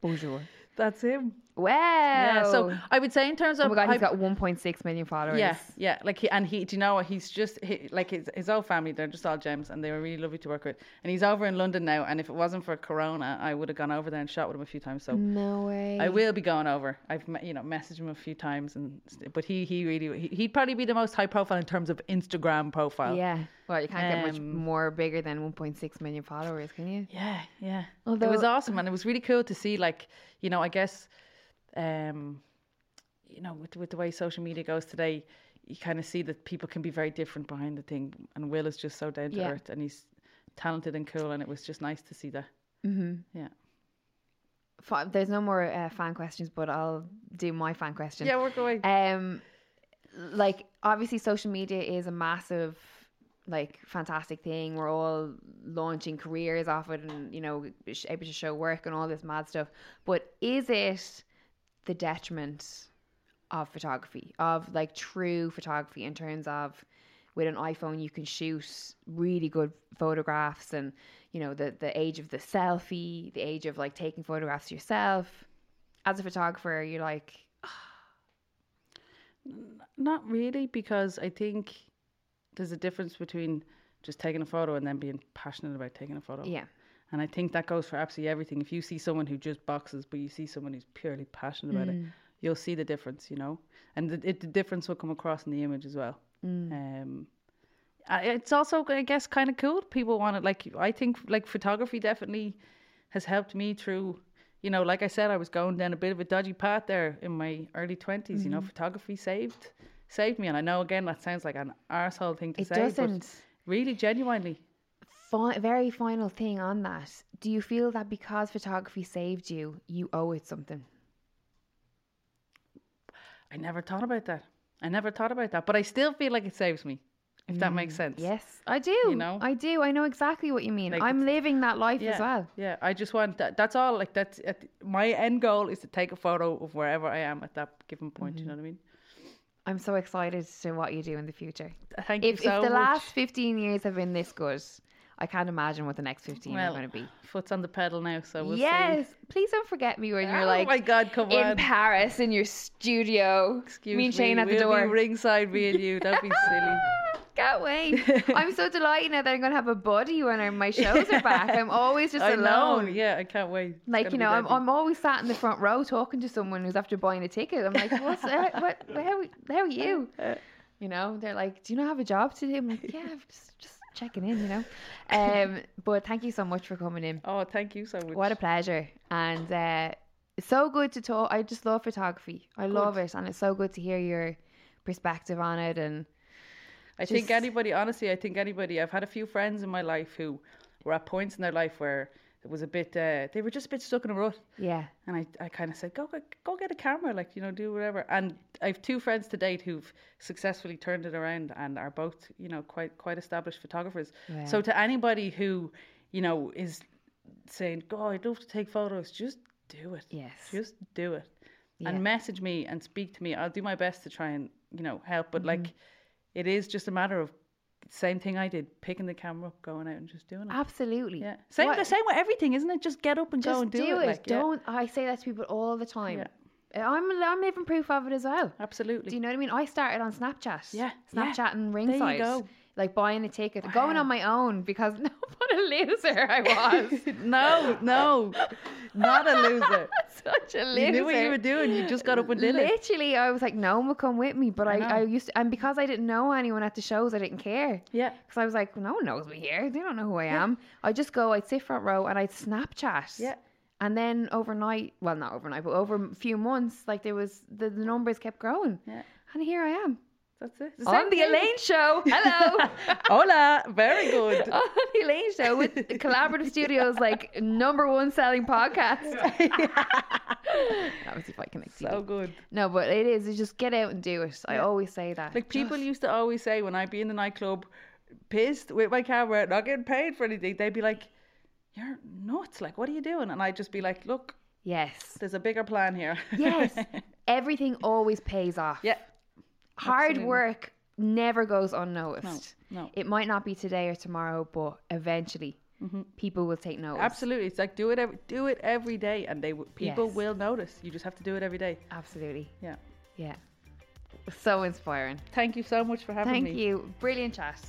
Bonjour. That's him. Wow. Yeah. So I would say, in terms of, oh of. my god, he's got 1.6 million followers. Yeah, yeah, like he and he. Do you know what? He's just he, like his his whole family. They're just all gems, and they were really lovely to work with. And he's over in London now. And if it wasn't for Corona, I would have gone over there and shot with him a few times. So No way. I will be going over. I've you know messaged him a few times, and but he he really he, he'd probably be the most high profile in terms of Instagram profile. Yeah. Well, you can't get much Um, more bigger than 1.6 million followers, can you? yeah, yeah. it Although- was awesome, and it was really cool to see. Like you know, I guess, um, you know, with with the way social media goes today, you kind of see that people can be very different behind the thing. And Will is just so down to Yeah. earth, and he's talented and cool, and it was just nice to see that. Mm-hmm. Yeah. There's no more uh, fan questions, but I'll do my fan question. Yeah, work away. Um, like obviously, social media is a massive, like, fantastic thing. We're all launching careers off it, and you know, able to show work and all this mad stuff. But is it the detriment of photography, of like true photography, in terms of with an iPhone you can shoot really good photographs, and you know the the age of the selfie, the age of like taking photographs yourself. As a photographer, you're like, Not really, because I think there's a difference between just taking a photo and then being passionate about taking a photo. yeah. And I think that goes for absolutely everything. If you see someone who just boxes, but you see someone who's purely passionate about Mm. it, you'll see the difference, you know? And the, it, the difference will come across in the image as well. Mm. Um, it's also, I guess, kind of cool. People want it. Like, I think, like, photography definitely has helped me through, you know, like I said, I was going down a bit of a dodgy path there in my early 20s. You Mm-hmm. know, photography saved saved me. And I know, again, that sounds like an arsehole thing to It say, doesn't. but really, genuinely, Fi- very final thing on that. Do you feel that because photography saved you, you owe it something? I never thought about that. I never thought about that, but I still feel like it saves me, if that makes sense. Mm, Yes, I do. You know? I do. I know exactly what you mean. Like, I'm living that life Yeah, as well. yeah. I just want that. That's all. Like that's at, my end goal is to take a photo of wherever I am at that given point. You know what I mean? I'm so excited to what you do in the future. Thank If, you so much. if the much. last 15 years have been this good, I can't imagine what the next 15 well, are going to be. foot's on the pedal now, so we'll yes. see. Please don't forget me when you're oh like my God, come on in on. Paris in your studio. Excuse me and Shane at the we'll door. Be ringside, me and you. That'd be [laughs] silly. Can't wait. [laughs] I'm so delighted now that I'm going to have a buddy when my shows are back. I'm always just [laughs] I know. alone. Yeah, I can't wait. It's Like, you know, I'm. I'm always sat in the front row talking to someone who's after buying a ticket. I'm like, what's that? What, how, how are you? You know, they're like, do you not have a job today? I'm like, yeah, I'm just, just checking in, you know. [laughs] Um, but thank you so much for coming in. Oh, thank you so much. What a pleasure. And uh, it's so good to talk. I just love photography. I love it. And it's so good to hear your perspective on it. And I think anybody, honestly, I think anybody, I've had a few friends in my life who were at points in their life where it was a bit, uh, they were just a bit stuck in a rut. yeah, And I, I kind of said, go, go, go get a camera, like, you know, do whatever. And I have two friends to date who've successfully turned it around and are both, you know, quite, quite established photographers. So to anybody who, you know, is saying, God, I'd love to take photos, just do it. Yes. Just do it. Yeah. And message me and speak to me. I'll do my best to try and, you know, help. But Mm-hmm. like, it is just a matter of same thing I did, picking the camera up, going out and just doing it. absolutely. Yeah. Same, What- the same with everything, isn't it? Just get up and Just go and do, do it. it. Like, Don't I say that to people all the time. Yeah. Uh, I'm I'm living proof of it as well. Absolutely. Do you know what I mean? I started on Snapchat. Yeah, yeah. Snapchat and There you go. Like buying a ticket, going on my own because [laughs] no, what a loser I [laughs] was. no, no, not a loser. [laughs] Such a loser. You knew what you were doing. You just got up and did it. Literally, I was like, no one will come with me. But I, know. I, used to, and because I didn't know anyone at the shows, I didn't care. Yeah. Because I was like, no one knows me here. They don't know who I am. I just go, I'd sit front row and I'd Snapchat. Yeah. And then overnight, well, not overnight, but over a few months, like there was, the, the numbers kept growing. Yeah. And here I am. That's it. It's On same the thing. Elaine Show. Hello. [laughs] Hola. Very good. [laughs] on the Elaine Show with Collaborative Studios, like number one selling podcast. [laughs] Obviously, if I connect to so you. good. No, but it is. You just get out and do it. I Yeah. always say that. Like people Just- used to always say when I'd be in the nightclub, pissed with my camera, not getting paid for anything, they'd be like, "You're nuts! Like, what are you doing?" And I'd just be like, "Look, Yes. there's a bigger plan here." Yes. Everything always pays off. yeah. Hard absolutely. work never goes unnoticed. no. It might not be today or tomorrow, but eventually mm-hmm. people will take notice. Absolutely. It's like do it every do it every day, and they w- people Yes. will notice. You just have to do it every day. Absolutely. Yeah. Yeah. So inspiring. Thank you so much for having Thank me. Thank you. Brilliant chat.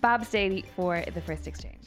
Babs Daly for the first exchange.